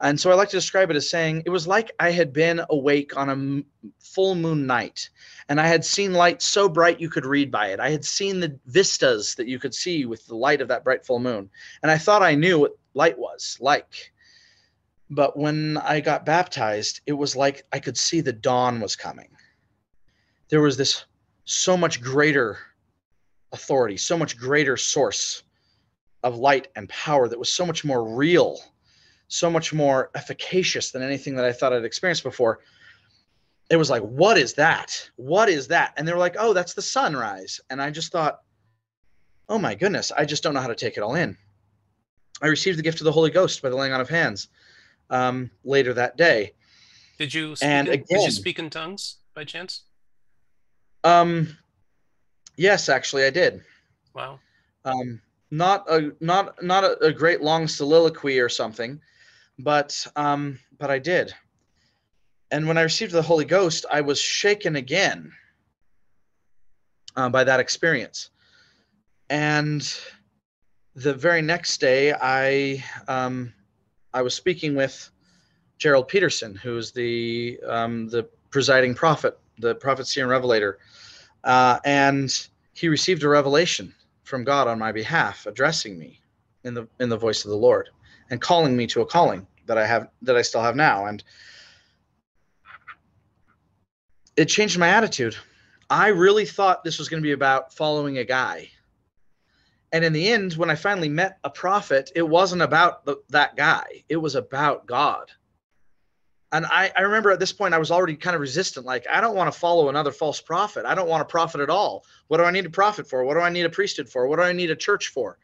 And so I like to describe it as saying it was like I had been awake on a full moon night and I had seen light so bright you could read by it. I had seen the vistas that you could see with the light of that bright full moon. And I thought I knew what light was like. But when I got baptized, it was like I could see the dawn was coming. There was this so much greater authority, so much greater source of light and power that was so much more real so much more efficacious than anything that I thought I'd experienced before. It was like, what is that? What is that? And they were like, oh, that's the sunrise. And I just thought, oh my goodness, I just don't know how to take it all in. I received the gift of the Holy Ghost by the laying on of hands um, later that day. Did you speak and in, again, did you speak in tongues by chance? Um, yes, actually, I did. Wow. Um, not a not not a, a great long soliloquy or something, but um, but I did. And when I received the Holy Ghost, I was shaken again uh, by that experience. And the very next day, I um, I was speaking with Gerald Peterson, who's the um, the presiding prophet, the prophet, seer, and revelator, uh, and he received a revelation from God on my behalf, addressing me in the in the voice of the Lord and calling me to a calling that I have that I still have now and it changed my attitude. I really thought this was going to be about following a guy. And in the end, when I finally met a prophet, it wasn't about the, that guy. It was about God. And I, I remember at this point, I was already kind of resistant. Like, I don't want to follow another false prophet. I don't want a prophet at all. What do I need a prophet for? What do I need a priesthood for? What do I need a church for?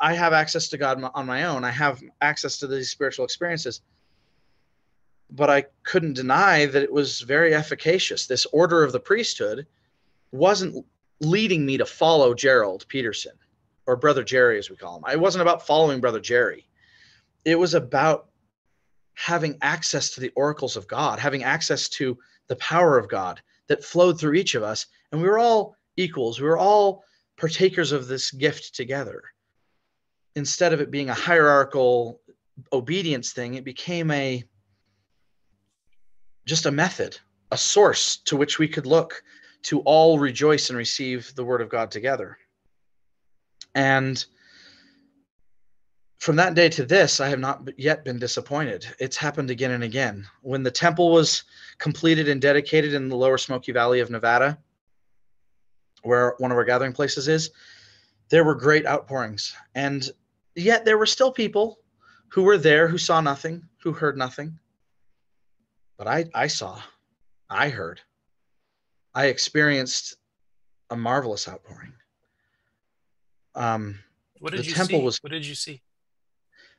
I have access to God on my own. I have access to these spiritual experiences. But I couldn't deny that it was very efficacious. This order of the priesthood wasn't leading me to follow Gerald Peterson or Brother Jerry, as we call him. It wasn't about following Brother Jerry. It was about having access to the oracles of God, having access to the power of God that flowed through each of us. And we were all equals. We were all partakers of this gift together instead of it being a hierarchical obedience thing, it became a just a method, a source to which we could look to all rejoice and receive the word of God together. And from that day to this, I have not yet been disappointed. It's happened again and again. When the temple was completed and dedicated in the lower Smoky Valley of Nevada, where one of our gathering places is, there were great outpourings. And Yet there were still people who were there who saw nothing, who heard nothing. But I, I saw, I heard, I experienced a marvelous outpouring. Um, what did the you temple see? Was, what did you see?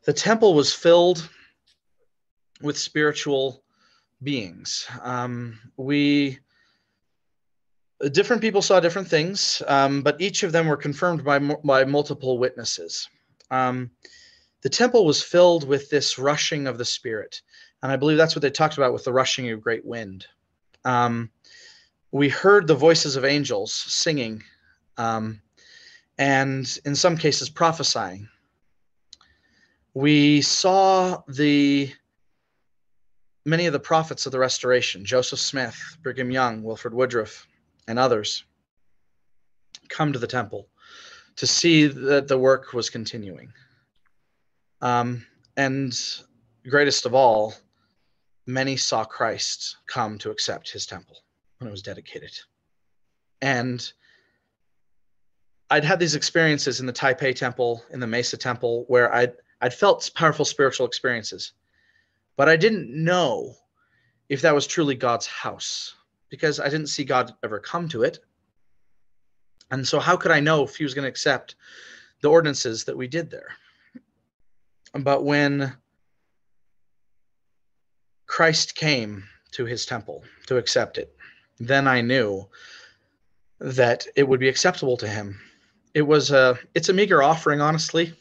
The temple was filled with spiritual beings. Um, we different people saw different things, um, but each of them were confirmed by by multiple witnesses um, the temple was filled with this rushing of the Spirit. And I believe that's what they talked about with the rushing of great wind. Um, we heard the voices of angels singing, um, and in some cases prophesying. We saw the many of the prophets of the restoration, Joseph Smith, Brigham Young, Wilford Woodruff, and others, come to the temple to see that the work was continuing. Um, and greatest of all, many saw Christ come to accept his temple when it was dedicated. And I'd had these experiences in the Taipei temple, in the Mesa temple, where I'd, I'd felt powerful spiritual experiences, but I didn't know if that was truly God's house because I didn't see God ever come to it. And so, how could I know if he was going to accept the ordinances that we did there? But when Christ came to his temple to accept it, then I knew that it would be acceptable to him. It was a it's a meager offering, honestly.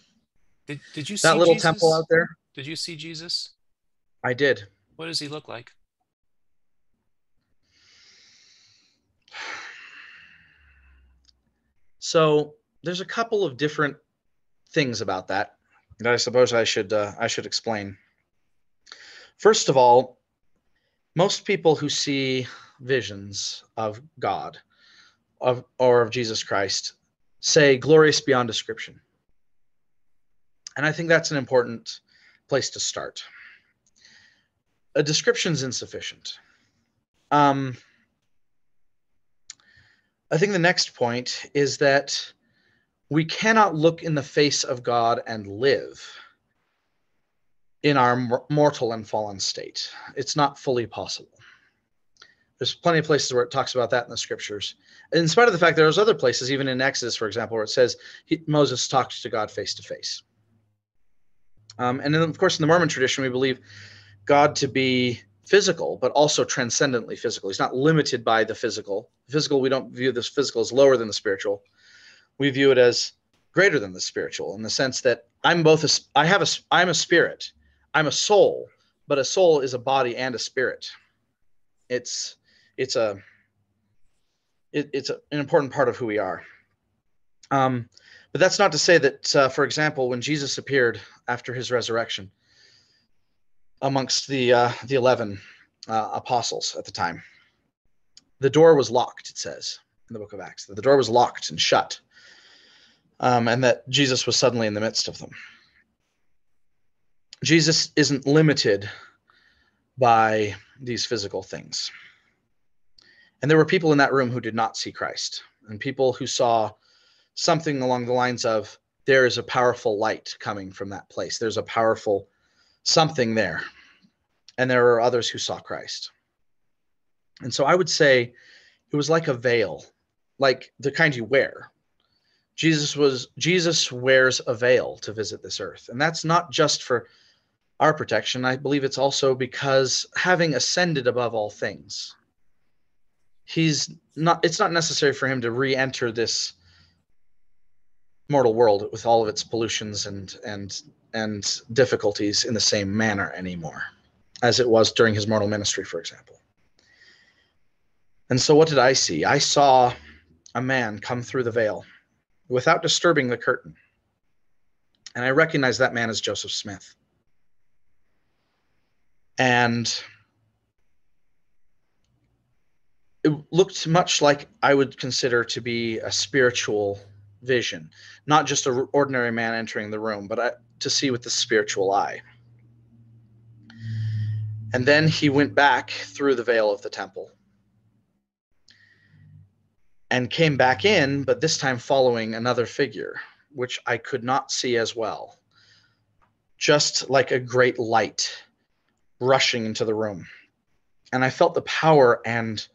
Did, did you see that little Jesus? temple out there? Did you see Jesus? I did. What does he look like? So there's a couple of different things about that. that I suppose I should uh, I should explain. First of all, most people who see visions of God of or of Jesus Christ say glorious beyond description. And I think that's an important place to start. A description's insufficient. Um, I think the next point is that we cannot look in the face of God and live in our mortal and fallen state. It's not fully possible. There's plenty of places where it talks about that in the scriptures. In spite of the fact there's other places, even in Exodus, for example, where it says he, Moses talked to God face to face. Um, and then, of course, in the Mormon tradition, we believe God to be physical, but also transcendently physical. He's not limited by the physical. Physical, we don't view this physical as lower than the spiritual. We view it as greater than the spiritual in the sense that I'm both a, I have a, I'm a spirit, I'm a soul, but a soul is a body and a spirit. It's, it's a, it, it's a, an important part of who we are. Um, but that's not to say that, uh, for example, when Jesus appeared after his resurrection, amongst the uh, the eleven uh, apostles at the time. The door was locked. It says in the book of Acts that the door was locked and shut, um, and that Jesus was suddenly in the midst of them. Jesus isn't limited by these physical things. And there were people in that room who did not see Christ, and people who saw something along the lines of, There is a powerful light coming from that place. There's a powerful something there. And there are others who saw Christ. And so I would say it was like a veil, like the kind you wear. Jesus was Jesus wears a veil to visit this earth. And that's not just for our protection. I believe it's also because having ascended above all things, he's not it's not necessary for him to re-enter this mortal world with all of its pollutions and and and difficulties in the same manner anymore as it was during his mortal ministry, for example. And so, what did I see? I saw a man come through the veil without disturbing the curtain. And I recognized that man as Joseph Smith. And it looked much like I would consider to be a spiritual vision, not just an ordinary man entering the room, but I, to see with the spiritual eye. And then he went back through the veil of the temple and came back in, but this time following another figure, which I could not see as well. Just like a great light rushing into the room. And I felt the power and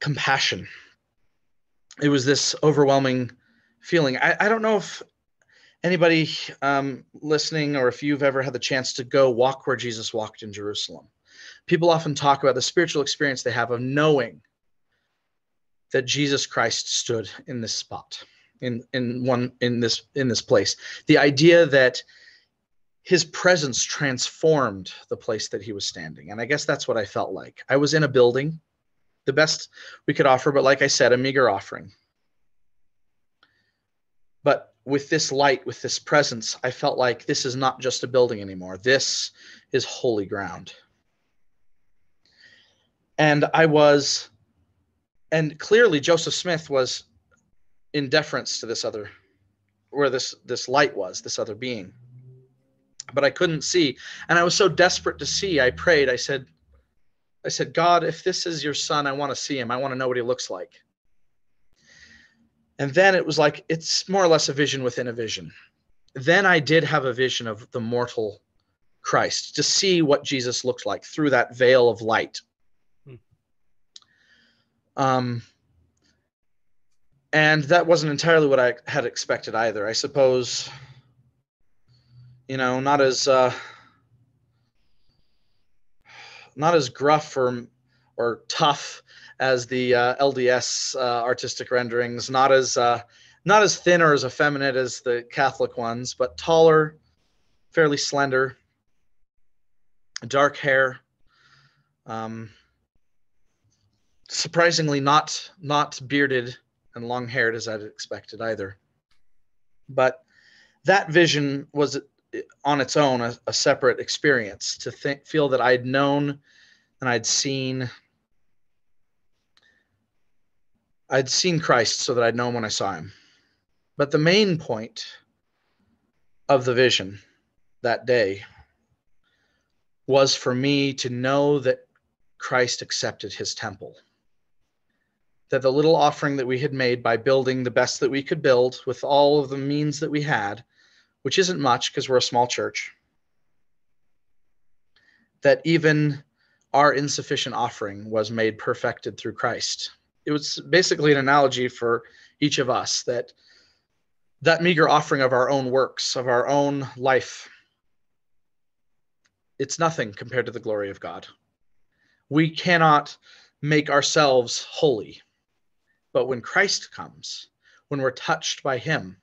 compassion. It was this overwhelming feeling. I, I don't know if anybody um, listening or if you've ever had the chance to go walk where Jesus walked in Jerusalem, people often talk about the spiritual experience they have of knowing that Jesus Christ stood in this spot, in in one in this in this place. The idea that his presence transformed the place that he was standing. And I guess that's what I felt like. I was in a building, the best we could offer, but like I said, a meager offering. But with this light, with this presence, I felt like this is not just a building anymore. This is holy ground. And I was, and clearly Joseph Smith was in deference to this other, where this this light was, this other being. But I couldn't see, and I was so desperate to see. I prayed. I said, I said, God, if this is your son, I want to see him. I want to know what he looks like. And then it was like, it's more or less a vision within a vision. Then I did have a vision of the mortal Christ to see what Jesus looked like through that veil of light. Hmm. Um, and that wasn't entirely what I had expected either. I suppose, you know, not as uh, not as gruff or or tough as the uh, LDS uh, artistic renderings, not as uh, not as thin or as effeminate as the Catholic ones, but taller, fairly slender, dark hair. Um, surprisingly, not not bearded and long haired as I'd expected either. But that vision was on its own a, a separate experience to think, feel that I'd known and I'd seen I'd seen Christ so that I'd know him when I saw him. But the main point of the vision that day was for me to know that Christ accepted his temple. That the little offering that we had made by building the best that we could build with all of the means that we had, which isn't much because we're a small church, that even our insufficient offering was made perfected through Christ. It was basically an analogy for each of us that that meager offering of our own works, of our own life, it's nothing compared to the glory of God. We cannot make ourselves holy. But when Christ comes, when we're touched by Him,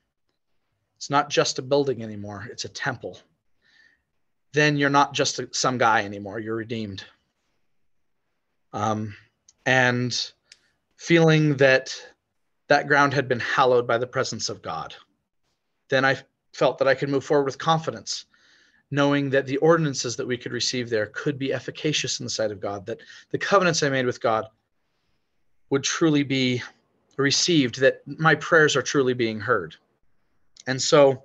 it's not just a building anymore, it's a temple. Then you're not just a, some guy anymore, you're redeemed. Um, and feeling that that ground had been hallowed by the presence of God, then I felt that I could move forward with confidence knowing that the ordinances that we could receive there could be efficacious in the sight of God, that the covenants I made with God would truly be received, that my prayers are truly being heard. And so,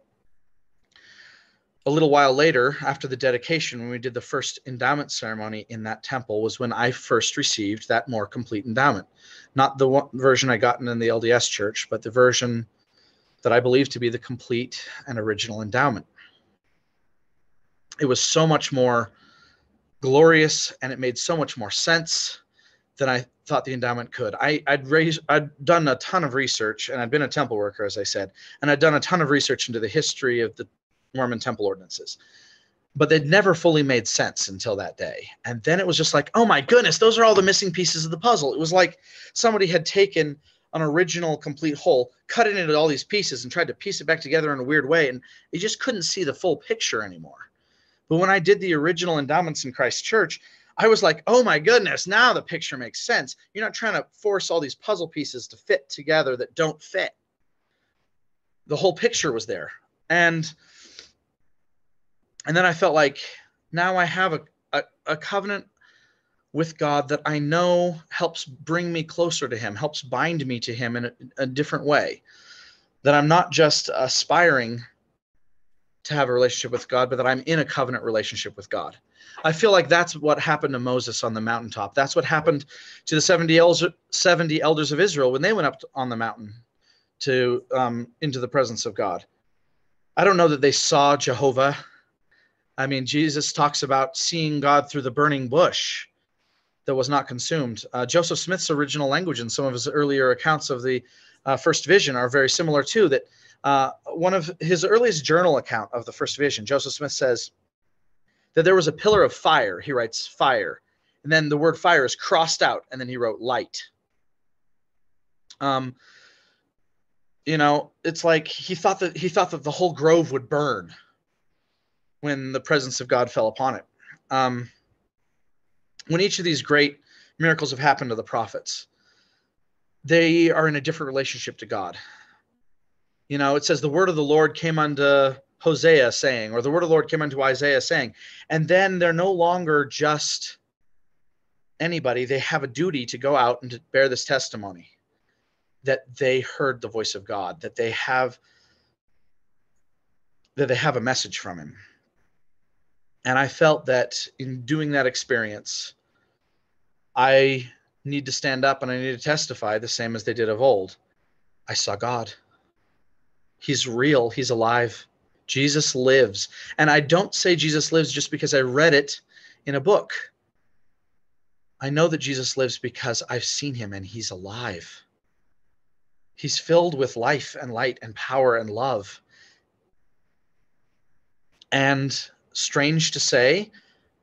a little while later, after the dedication, when we did the first endowment ceremony in that temple, was when I first received that more complete endowment. Not the one version I gotten in the LDS church, but the version that I believe to be the complete and original endowment it was so much more glorious and it made so much more sense than I thought the endowment could. I, would raised, I'd done a ton of research, and I'd been a temple worker, as I said, and I'd done a ton of research into the history of the Mormon temple ordinances, but they'd never fully made sense until that day. And then it was just like, oh my goodness, those are all the missing pieces of the puzzle. It was like somebody had taken an original complete whole, cut it into all these pieces, and tried to piece it back together in a weird way, and you just couldn't see the full picture anymore. But when I did the original endowments in Christ Church, I was like, oh my goodness, now the picture makes sense. You're not trying to force all these puzzle pieces to fit together that don't fit. The whole picture was there. And and then I felt like now I have a, a, a covenant with God that I know helps bring me closer to Him, helps bind me to Him in a, a different way. That I'm not just aspiring to have a relationship with God, but that I'm in a covenant relationship with God. I feel like that's what happened to Moses on the mountaintop. That's what happened to the 70 elders, 70 elders of Israel when they went up on the mountain to um, into the presence of God. I don't know that they saw Jehovah. I mean, Jesus talks about seeing God through the burning bush that was not consumed. Uh, Joseph Smith's original language and some of his earlier accounts of the uh, first vision are very similar too. That uh, one of his earliest journal account of the first vision, Joseph Smith says that there was a pillar of fire. He writes fire, and then the word fire is crossed out, and then he wrote light. Um, you know, it's like he thought that he thought that the whole grove would burn when the presence of God fell upon it. Um, when each of these great miracles have happened to the prophets, they are in a different relationship to God. You know, it says the word of the Lord came unto Hosea saying, or the word of the Lord came unto Isaiah saying, and then they're no longer just anybody. They have a duty to go out and to bear this testimony that they heard the voice of God, that they have that they have a message from him. And I felt that in doing that experience, I need to stand up and I need to testify the same as they did of old. I saw God. He's real, he's alive. Jesus lives. And I don't say Jesus lives just because I read it in a book. I know that Jesus lives because I've seen him and he's alive. He's filled with life and light and power and love. And strange to say,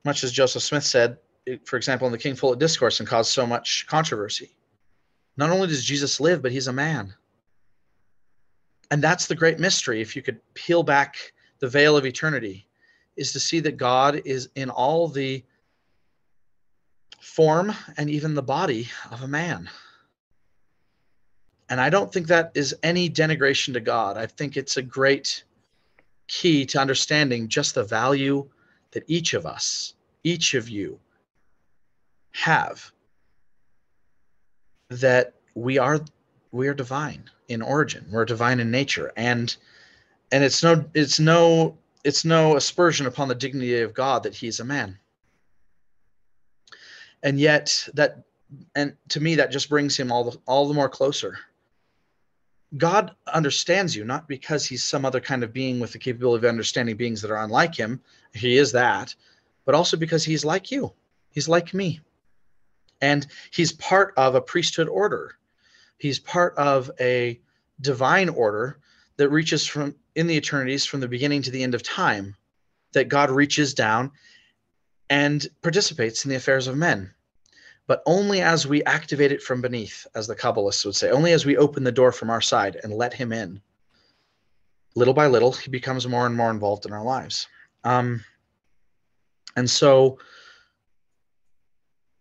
much as Joseph Smith said, for example, in the King Follett Discourse and caused so much controversy. Not only does Jesus live, but he's a man and that's the great mystery if you could peel back the veil of eternity is to see that god is in all the form and even the body of a man and i don't think that is any denigration to god i think it's a great key to understanding just the value that each of us, each of you, have. That we are we are divine in origin. We're divine in nature, and and it's no it's no it's no aspersion upon the dignity of God that He's a man. And yet that and to me that just brings him all the all the more closer God understands you not because he's some other kind of being with the capability of understanding beings that are unlike him. He is that, but also because he's like you. He's like me. And he's part of a priesthood order. He's part of a divine order that reaches from in the eternities from the beginning to the end of time that God reaches down and participates in the affairs of men but only as we activate it from beneath, as the Kabbalists would say, only as we open the door from our side and let him in. Little by little, he becomes more and more involved in our lives. Um, and so,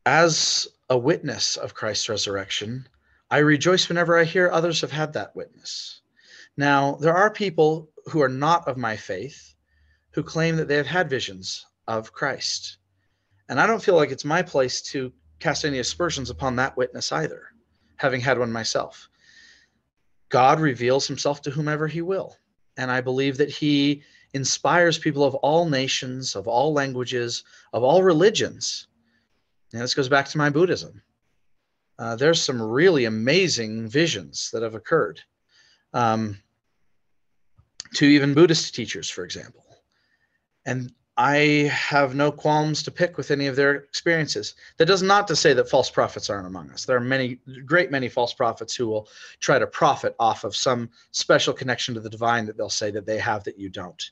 as a witness of Christ's resurrection, I rejoice whenever I hear others have had that witness. Now, there are people who are not of my faith who claim that they have had visions of Christ. And I don't feel like it's my place to cast any aspersions upon that witness either, having had one myself. God reveals himself to whomever he will. And I believe that he inspires people of all nations, of all languages, of all religions. And this goes back to my Buddhism. Uh, there's some really amazing visions that have occurred um, to even Buddhist teachers, for example. And I have no qualms to pick with any of their experiences. That does not to say that false prophets aren't among us. There are many, great many false prophets who will try to profit off of some special connection to the divine that they'll say that they have that you don't.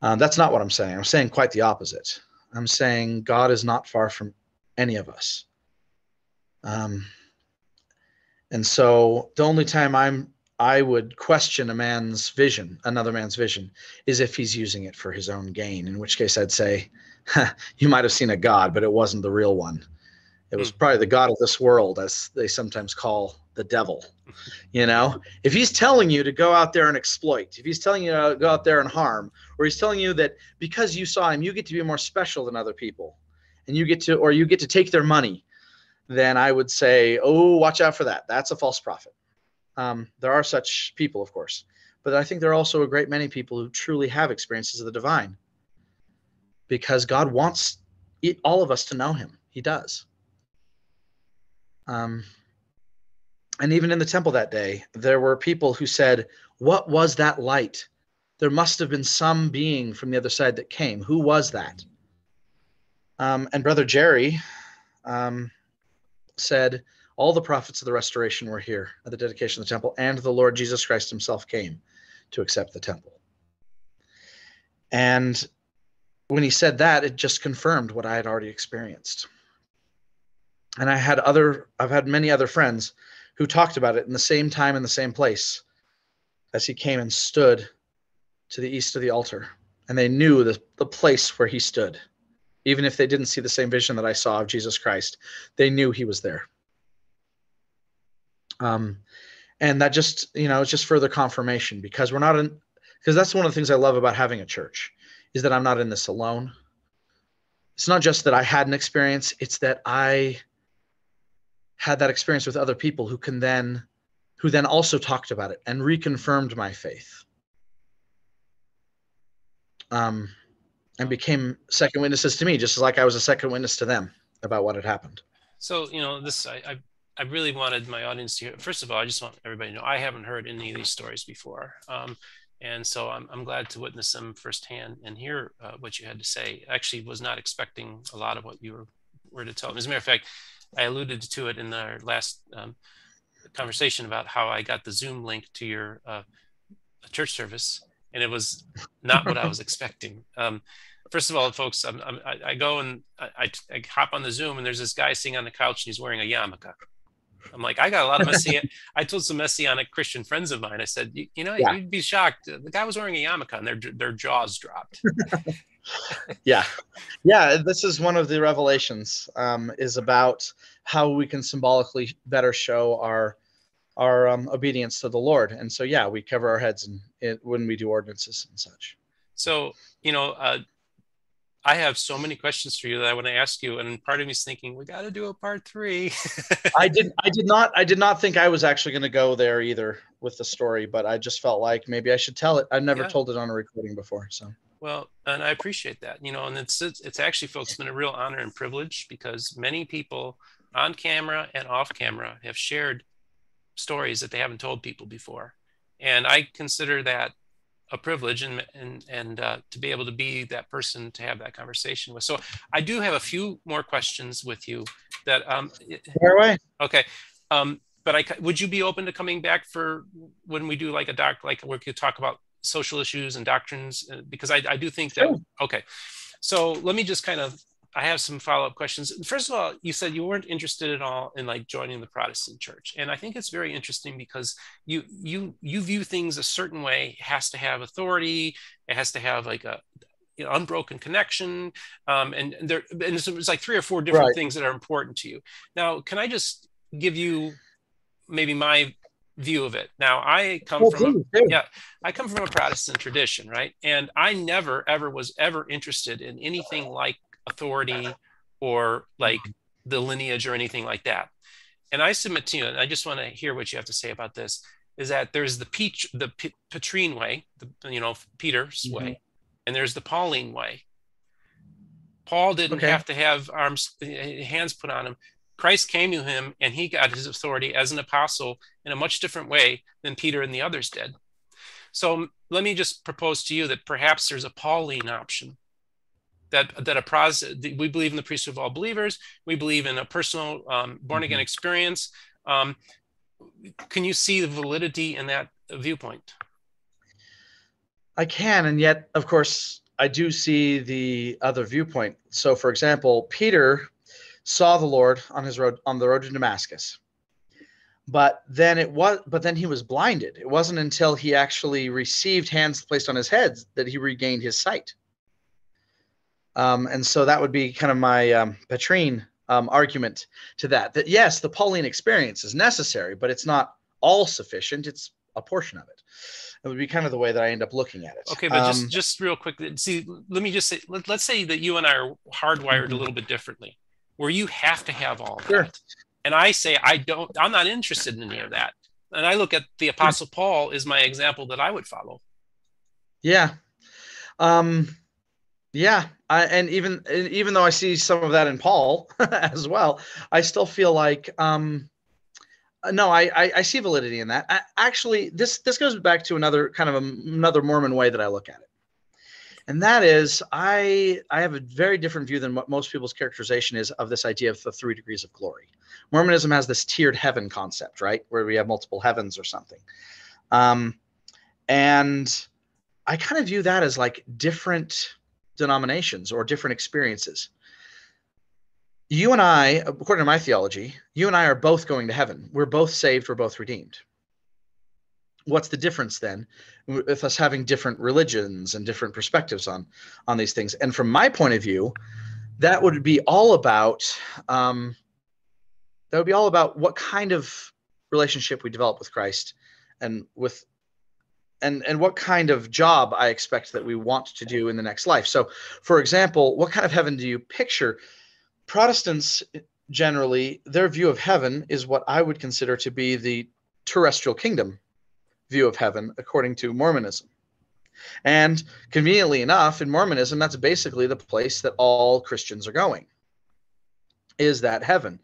Um, that's not what I'm saying. I'm saying quite the opposite. I'm saying God is not far from any of us. Um, and so the only time I'm I would question a man's vision, another man's vision, is if he's using it for his own gain, in which case I'd say, you might have seen a God, but it wasn't the real one. It was hmm. probably the God of this world, as they sometimes call the devil. You know, if he's telling you to go out there and exploit, if he's telling you to go out there and harm, or he's telling you that because you saw him, you get to be more special than other people, and you get to, or you get to take their money, then I would say, oh, watch out for that. That's a false prophet. Um, there are such people, of course, but I think there are also a great many people who truly have experiences of the divine because God wants all of us to know Him. He does. Um, and even in the temple that day, there were people who said, What was that light? There must have been some being from the other side that came. Who was that? Um, and Brother Jerry um, said, all the prophets of the restoration were here at the dedication of the temple, and the Lord Jesus Christ himself came to accept the temple. And when he said that, it just confirmed what I had already experienced. And I had other, I've had many other friends who talked about it in the same time in the same place as he came and stood to the east of the altar. And they knew the, the place where he stood. Even if they didn't see the same vision that I saw of Jesus Christ, they knew he was there. Um, and that just, you know, it's just further confirmation because we're not in, because that's one of the things I love about having a church is that I'm not in this alone. It's not just that I had an experience, it's that I had that experience with other people who can then, who then also talked about it and reconfirmed my faith. Um, and became second witnesses to me, just like I was a second witness to them about what had happened. So, you know, this, I, I I really wanted my audience to hear. First of all, I just want everybody to know I haven't heard any of these stories before, um, and so I'm, I'm glad to witness them firsthand and hear uh, what you had to say. Actually, was not expecting a lot of what you were, were to tell. As a matter of fact, I alluded to it in our last um, conversation about how I got the Zoom link to your uh, church service, and it was not what I was expecting. Um, first of all, folks, I'm, I'm, i go and I, I, hop on the Zoom, and there's this guy sitting on the couch, and he's wearing a yarmulke. I'm like, I got a lot of messianic. I told some messianic Christian friends of mine. I said, you, you know, yeah. you'd be shocked. The guy was wearing a yarmulke, and their their jaws dropped. yeah, yeah. This is one of the revelations. Um, is about how we can symbolically better show our our um, obedience to the Lord. And so, yeah, we cover our heads and when we do ordinances and such. So, you know, uh, I have so many questions for you that I want to ask you, and part of me is thinking we got to do a part three. I did. I did not. I did not think I was actually going to go there either with the story, but I just felt like maybe I should tell it. I've never yeah. told it on a recording before, so. Well, and I appreciate that. You know, and it's it's actually, folks, been a real honor and privilege because many people on camera and off camera have shared stories that they haven't told people before, and I consider that a privilege and and and uh, to be able to be that person to have that conversation with. So I do have a few more questions with you. That um, away. Okay, um, but I would you be open to coming back for when we do like a doc like we could talk about social issues and doctrines uh, because I, I do think that sure. okay. So let me just kind of I have some follow up questions. First of all, you said you weren't interested at all in like joining the Protestant church, and I think it's very interesting because you you you view things a certain way. It has to have authority. It has to have like a you know, unbroken connection, um, and, and there and it's like three or four different right. things that are important to you. Now, can I just give you maybe my view of it. Now, I come well, from a, yeah, I come from a Protestant tradition, right? And I never ever was ever interested in anything like authority or like the lineage or anything like that. And I submit to you, and I just want to hear what you have to say about this. Is that there's the peach, the P- Petrine way, the, you know, Peter's mm-hmm. way, and there's the Pauline way. Paul didn't okay. have to have arms, hands put on him. Christ came to him, and he got his authority as an apostle in a much different way than Peter and the others did. So let me just propose to you that perhaps there's a Pauline option that that a pros we believe in the priesthood of all believers. We believe in a personal um, born again mm-hmm. experience. Um, can you see the validity in that viewpoint? I can, and yet, of course, I do see the other viewpoint. So, for example, Peter saw the Lord on his road on the road to Damascus. But then it was but then he was blinded. It wasn't until he actually received hands placed on his head that he regained his sight. Um, and so that would be kind of my um, Petrine um, argument to that. That yes, the Pauline experience is necessary, but it's not all sufficient. It's a portion of it. It would be kind of the way that I end up looking at it. Okay, but just um, just real quick, see, let me just say, let, us say that you and I are hardwired mm-hmm. a little bit differently, where you have to have all sure. that, and I say I don't. I'm not interested in any of that. And I look at the Apostle Paul as my example that I would follow. Yeah. Um, yeah, I, and even even though I see some of that in Paul as well, I still feel like um, no, I, I, I see validity in that. I, actually, this this goes back to another kind of a, another Mormon way that I look at it, and that is I I have a very different view than what most people's characterization is of this idea of the three degrees of glory. Mormonism has this tiered heaven concept, right, where we have multiple heavens or something, um, and I kind of view that as like different denominations or different experiences. You and I, according to my theology, you and I are both going to heaven. We're both saved, we're both redeemed. What's the difference then with us having different religions and different perspectives on on these things? And from my point of view, that would be all about um, that would be all about what kind of relationship we develop with Christ and with and and what kind of job I expect that we want to do in the next life. So, for example, what kind of heaven do you picture? Protestants generally, their view of heaven is what I would consider to be the terrestrial kingdom view of heaven, according to Mormonism. And conveniently enough, in Mormonism, that's basically the place that all Christians are going. Is that heaven?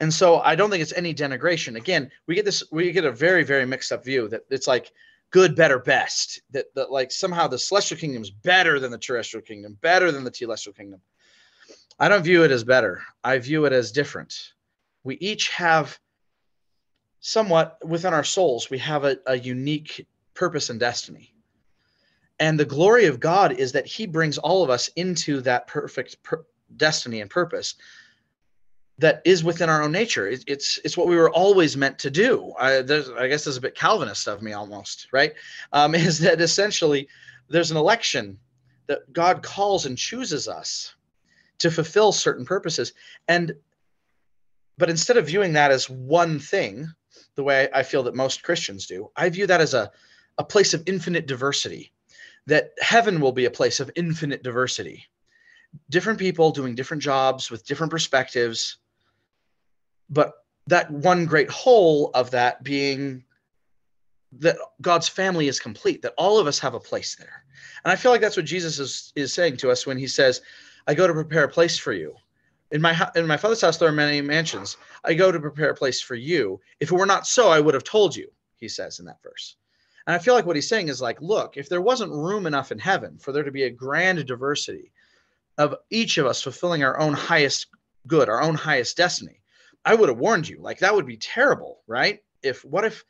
And so I don't think it's any denigration. Again, we get this, we get a very, very mixed up view that it's like good, better, best. That that like somehow the celestial kingdom is better than the terrestrial kingdom, better than the telestial kingdom. I don't view it as better. I view it as different. We each have somewhat within our souls, we have a, a unique purpose and destiny. And the glory of God is that He brings all of us into that perfect per- destiny and purpose that is within our own nature. It, it's it's what we were always meant to do. I, I guess there's a bit Calvinist of me almost, right? Um, is that essentially there's an election that God calls and chooses us to fulfill certain purposes, and but instead of viewing that as one thing, the way I feel that most Christians do, I view that as a a place of infinite diversity that heaven will be a place of infinite diversity. Different people doing different jobs with different perspectives, but that one great whole of that being that God's family is complete, that all of us have a place there. And I feel like that's what Jesus is, is saying to us when he says, I go to prepare a place for you. In my in my father's house there are many mansions. I go to prepare a place for you. If it were not so, I would have told you, he says in that verse. And I feel like what he's saying is like, look, if there wasn't room enough in heaven for there to be a grand diversity of each of us fulfilling our own highest good, our own highest destiny, I would have warned you. Like that would be terrible, right? If what if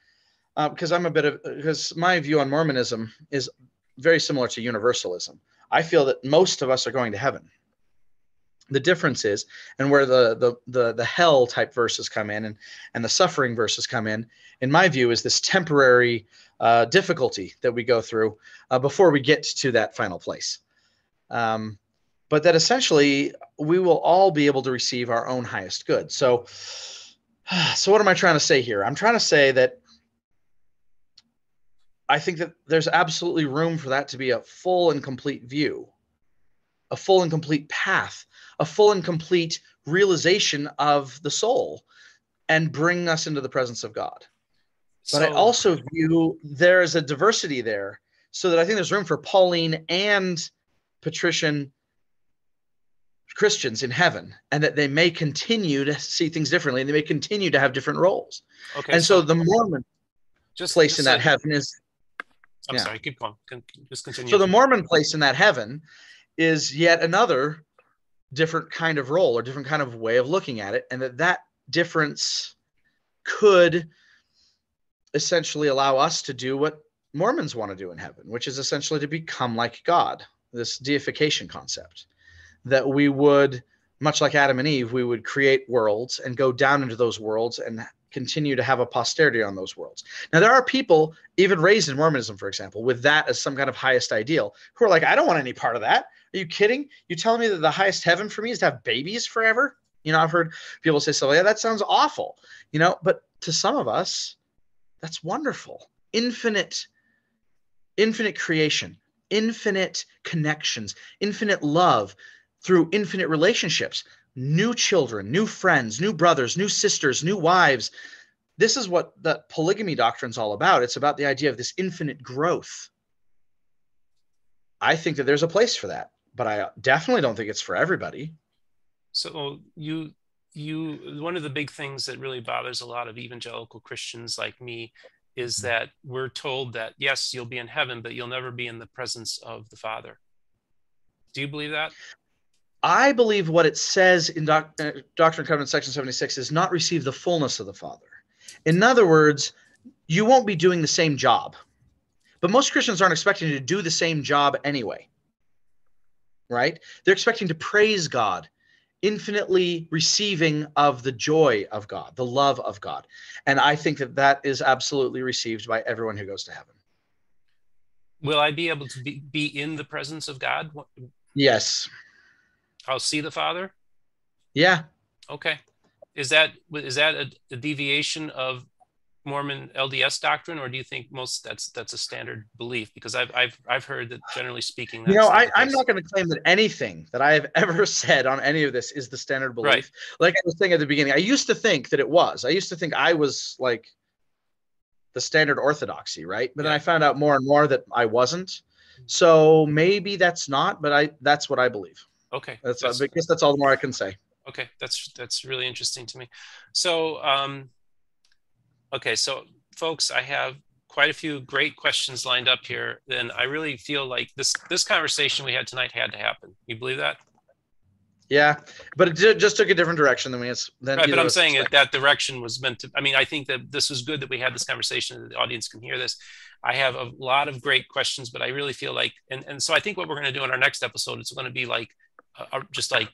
because uh, I'm a bit of because my view on Mormonism is very similar to universalism. I feel that most of us are going to heaven. The difference is, and where the the the, the hell type verses come in, and and the suffering verses come in, in my view, is this temporary uh, difficulty that we go through uh, before we get to that final place. Um, but that essentially we will all be able to receive our own highest good. So, so what am I trying to say here? I'm trying to say that I think that there's absolutely room for that to be a full and complete view, a full and complete path, a full and complete realization of the soul, and bring us into the presence of God. But so, I also view there is a diversity there, so that I think there's room for Pauline and Petrine Christians in heaven, and that they may continue to see things differently, and they may continue to have different roles. Okay, and so, so the Mormon just place just in that heaven is I'm yeah. sorry, keep going. Just continue. So the Mormon place in that heaven is yet another different kind of role or different kind of way of looking at it, and that that difference could essentially allow us to do what Mormons want to do in heaven, which is essentially to become like God. This deification concept that we would, much like Adam and Eve, we would create worlds and go down into those worlds and continue to have a posterity on those worlds. Now, there are people, even raised in Mormonism, for example, with that as some kind of highest ideal, who are like, I don't want any part of that. Are you kidding? You telling me that the highest heaven for me is to have babies forever? You know, I've heard people say, so yeah, that sounds awful. You know, but to some of us, that's wonderful. Infinite, infinite creation, infinite connections, infinite love through infinite relationships new children, new friends, new brothers, new sisters, new wives. This is what the polygamy doctrine is all about. It's about the idea of this infinite growth. I think that there's a place for that, but I definitely don't think it's for everybody. So you you one of the big things that really bothers a lot of evangelical Christians like me is mm-hmm. that we're told that yes, you'll be in heaven, but you'll never be in the presence of the Father. Do you believe that? I believe what it says in Doc, uh, Doctrine and Covenants, section 76, is not receive the fullness of the Father. In other words, you won't be doing the same job. But most Christians aren't expecting to do the same job anyway. Right? They're expecting to praise God, infinitely receiving of the joy of God, the love of God. And I think that that is absolutely received by everyone who goes to heaven. Will I be able to be, be in the presence of God? Yes. I'll see the Father. Yeah. Okay. Is that is that a, a, deviation of Mormon LDS doctrine, or do you think most that's that's a standard belief? Because I've I've I've heard that generally speaking, you know, I, I'm not going to claim that anything that I have ever said on any of this is the standard belief. Right. Like I was saying at the beginning, I used to think that it was. I used to think I was like the standard orthodoxy, right? But yeah. then I found out more and more that I wasn't. Mm-hmm. So maybe that's not, but I that's what I believe. Okay. That's, that's I guess that's all the more I can say. Okay, that's that's really interesting to me. So, um, okay, so folks, I have quite a few great questions lined up here. Then I really feel like this this conversation we had tonight had to happen. You believe that? Yeah, but it just took a different direction than we than right, but I'm saying it, that direction was meant to. I mean, I think that this was good that we had this conversation. That the audience can hear this. I have a lot of great questions, but I really feel like, and and so I think what we're going to do in our next episode is going to be like uh, just like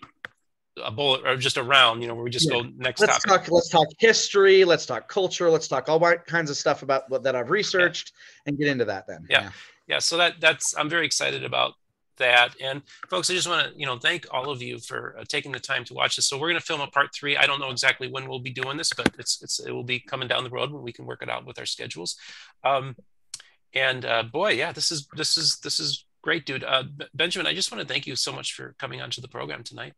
a bullet or just a round, you know, where we just yeah. go next let's topic. Talk, let's talk history. Let's talk culture. Let's talk all kinds of stuff about what that I've researched yeah. and get into that then. Yeah. yeah. yeah. So that that's, I'm very excited about that. And folks, I just want to, you know, thank all of you for uh, taking the time to watch this. So we're going to film a part three. I don't know exactly when we'll be doing this, but it's, it's, it will be coming down the road when we can work it out with our schedules. Um, and uh, boy, yeah, this is, this is, this is Great, dude. Uh, Benjamin, I just want to thank you so much for coming onto the program tonight.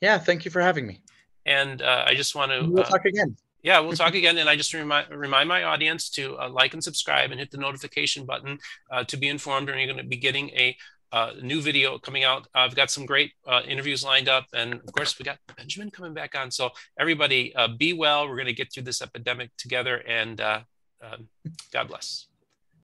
Yeah, thank you for having me. And uh, I just want to. We'll uh, talk again. Yeah, we'll talk again. And I just remind remind my audience to uh, like and subscribe and hit the notification button uh, to be informed when you're going to be getting a uh, new video coming out. I've got some great uh, interviews lined up, and of course, we got Benjamin coming back on. So everybody, uh, be well. We're going to get through this epidemic together, and uh, um, God bless.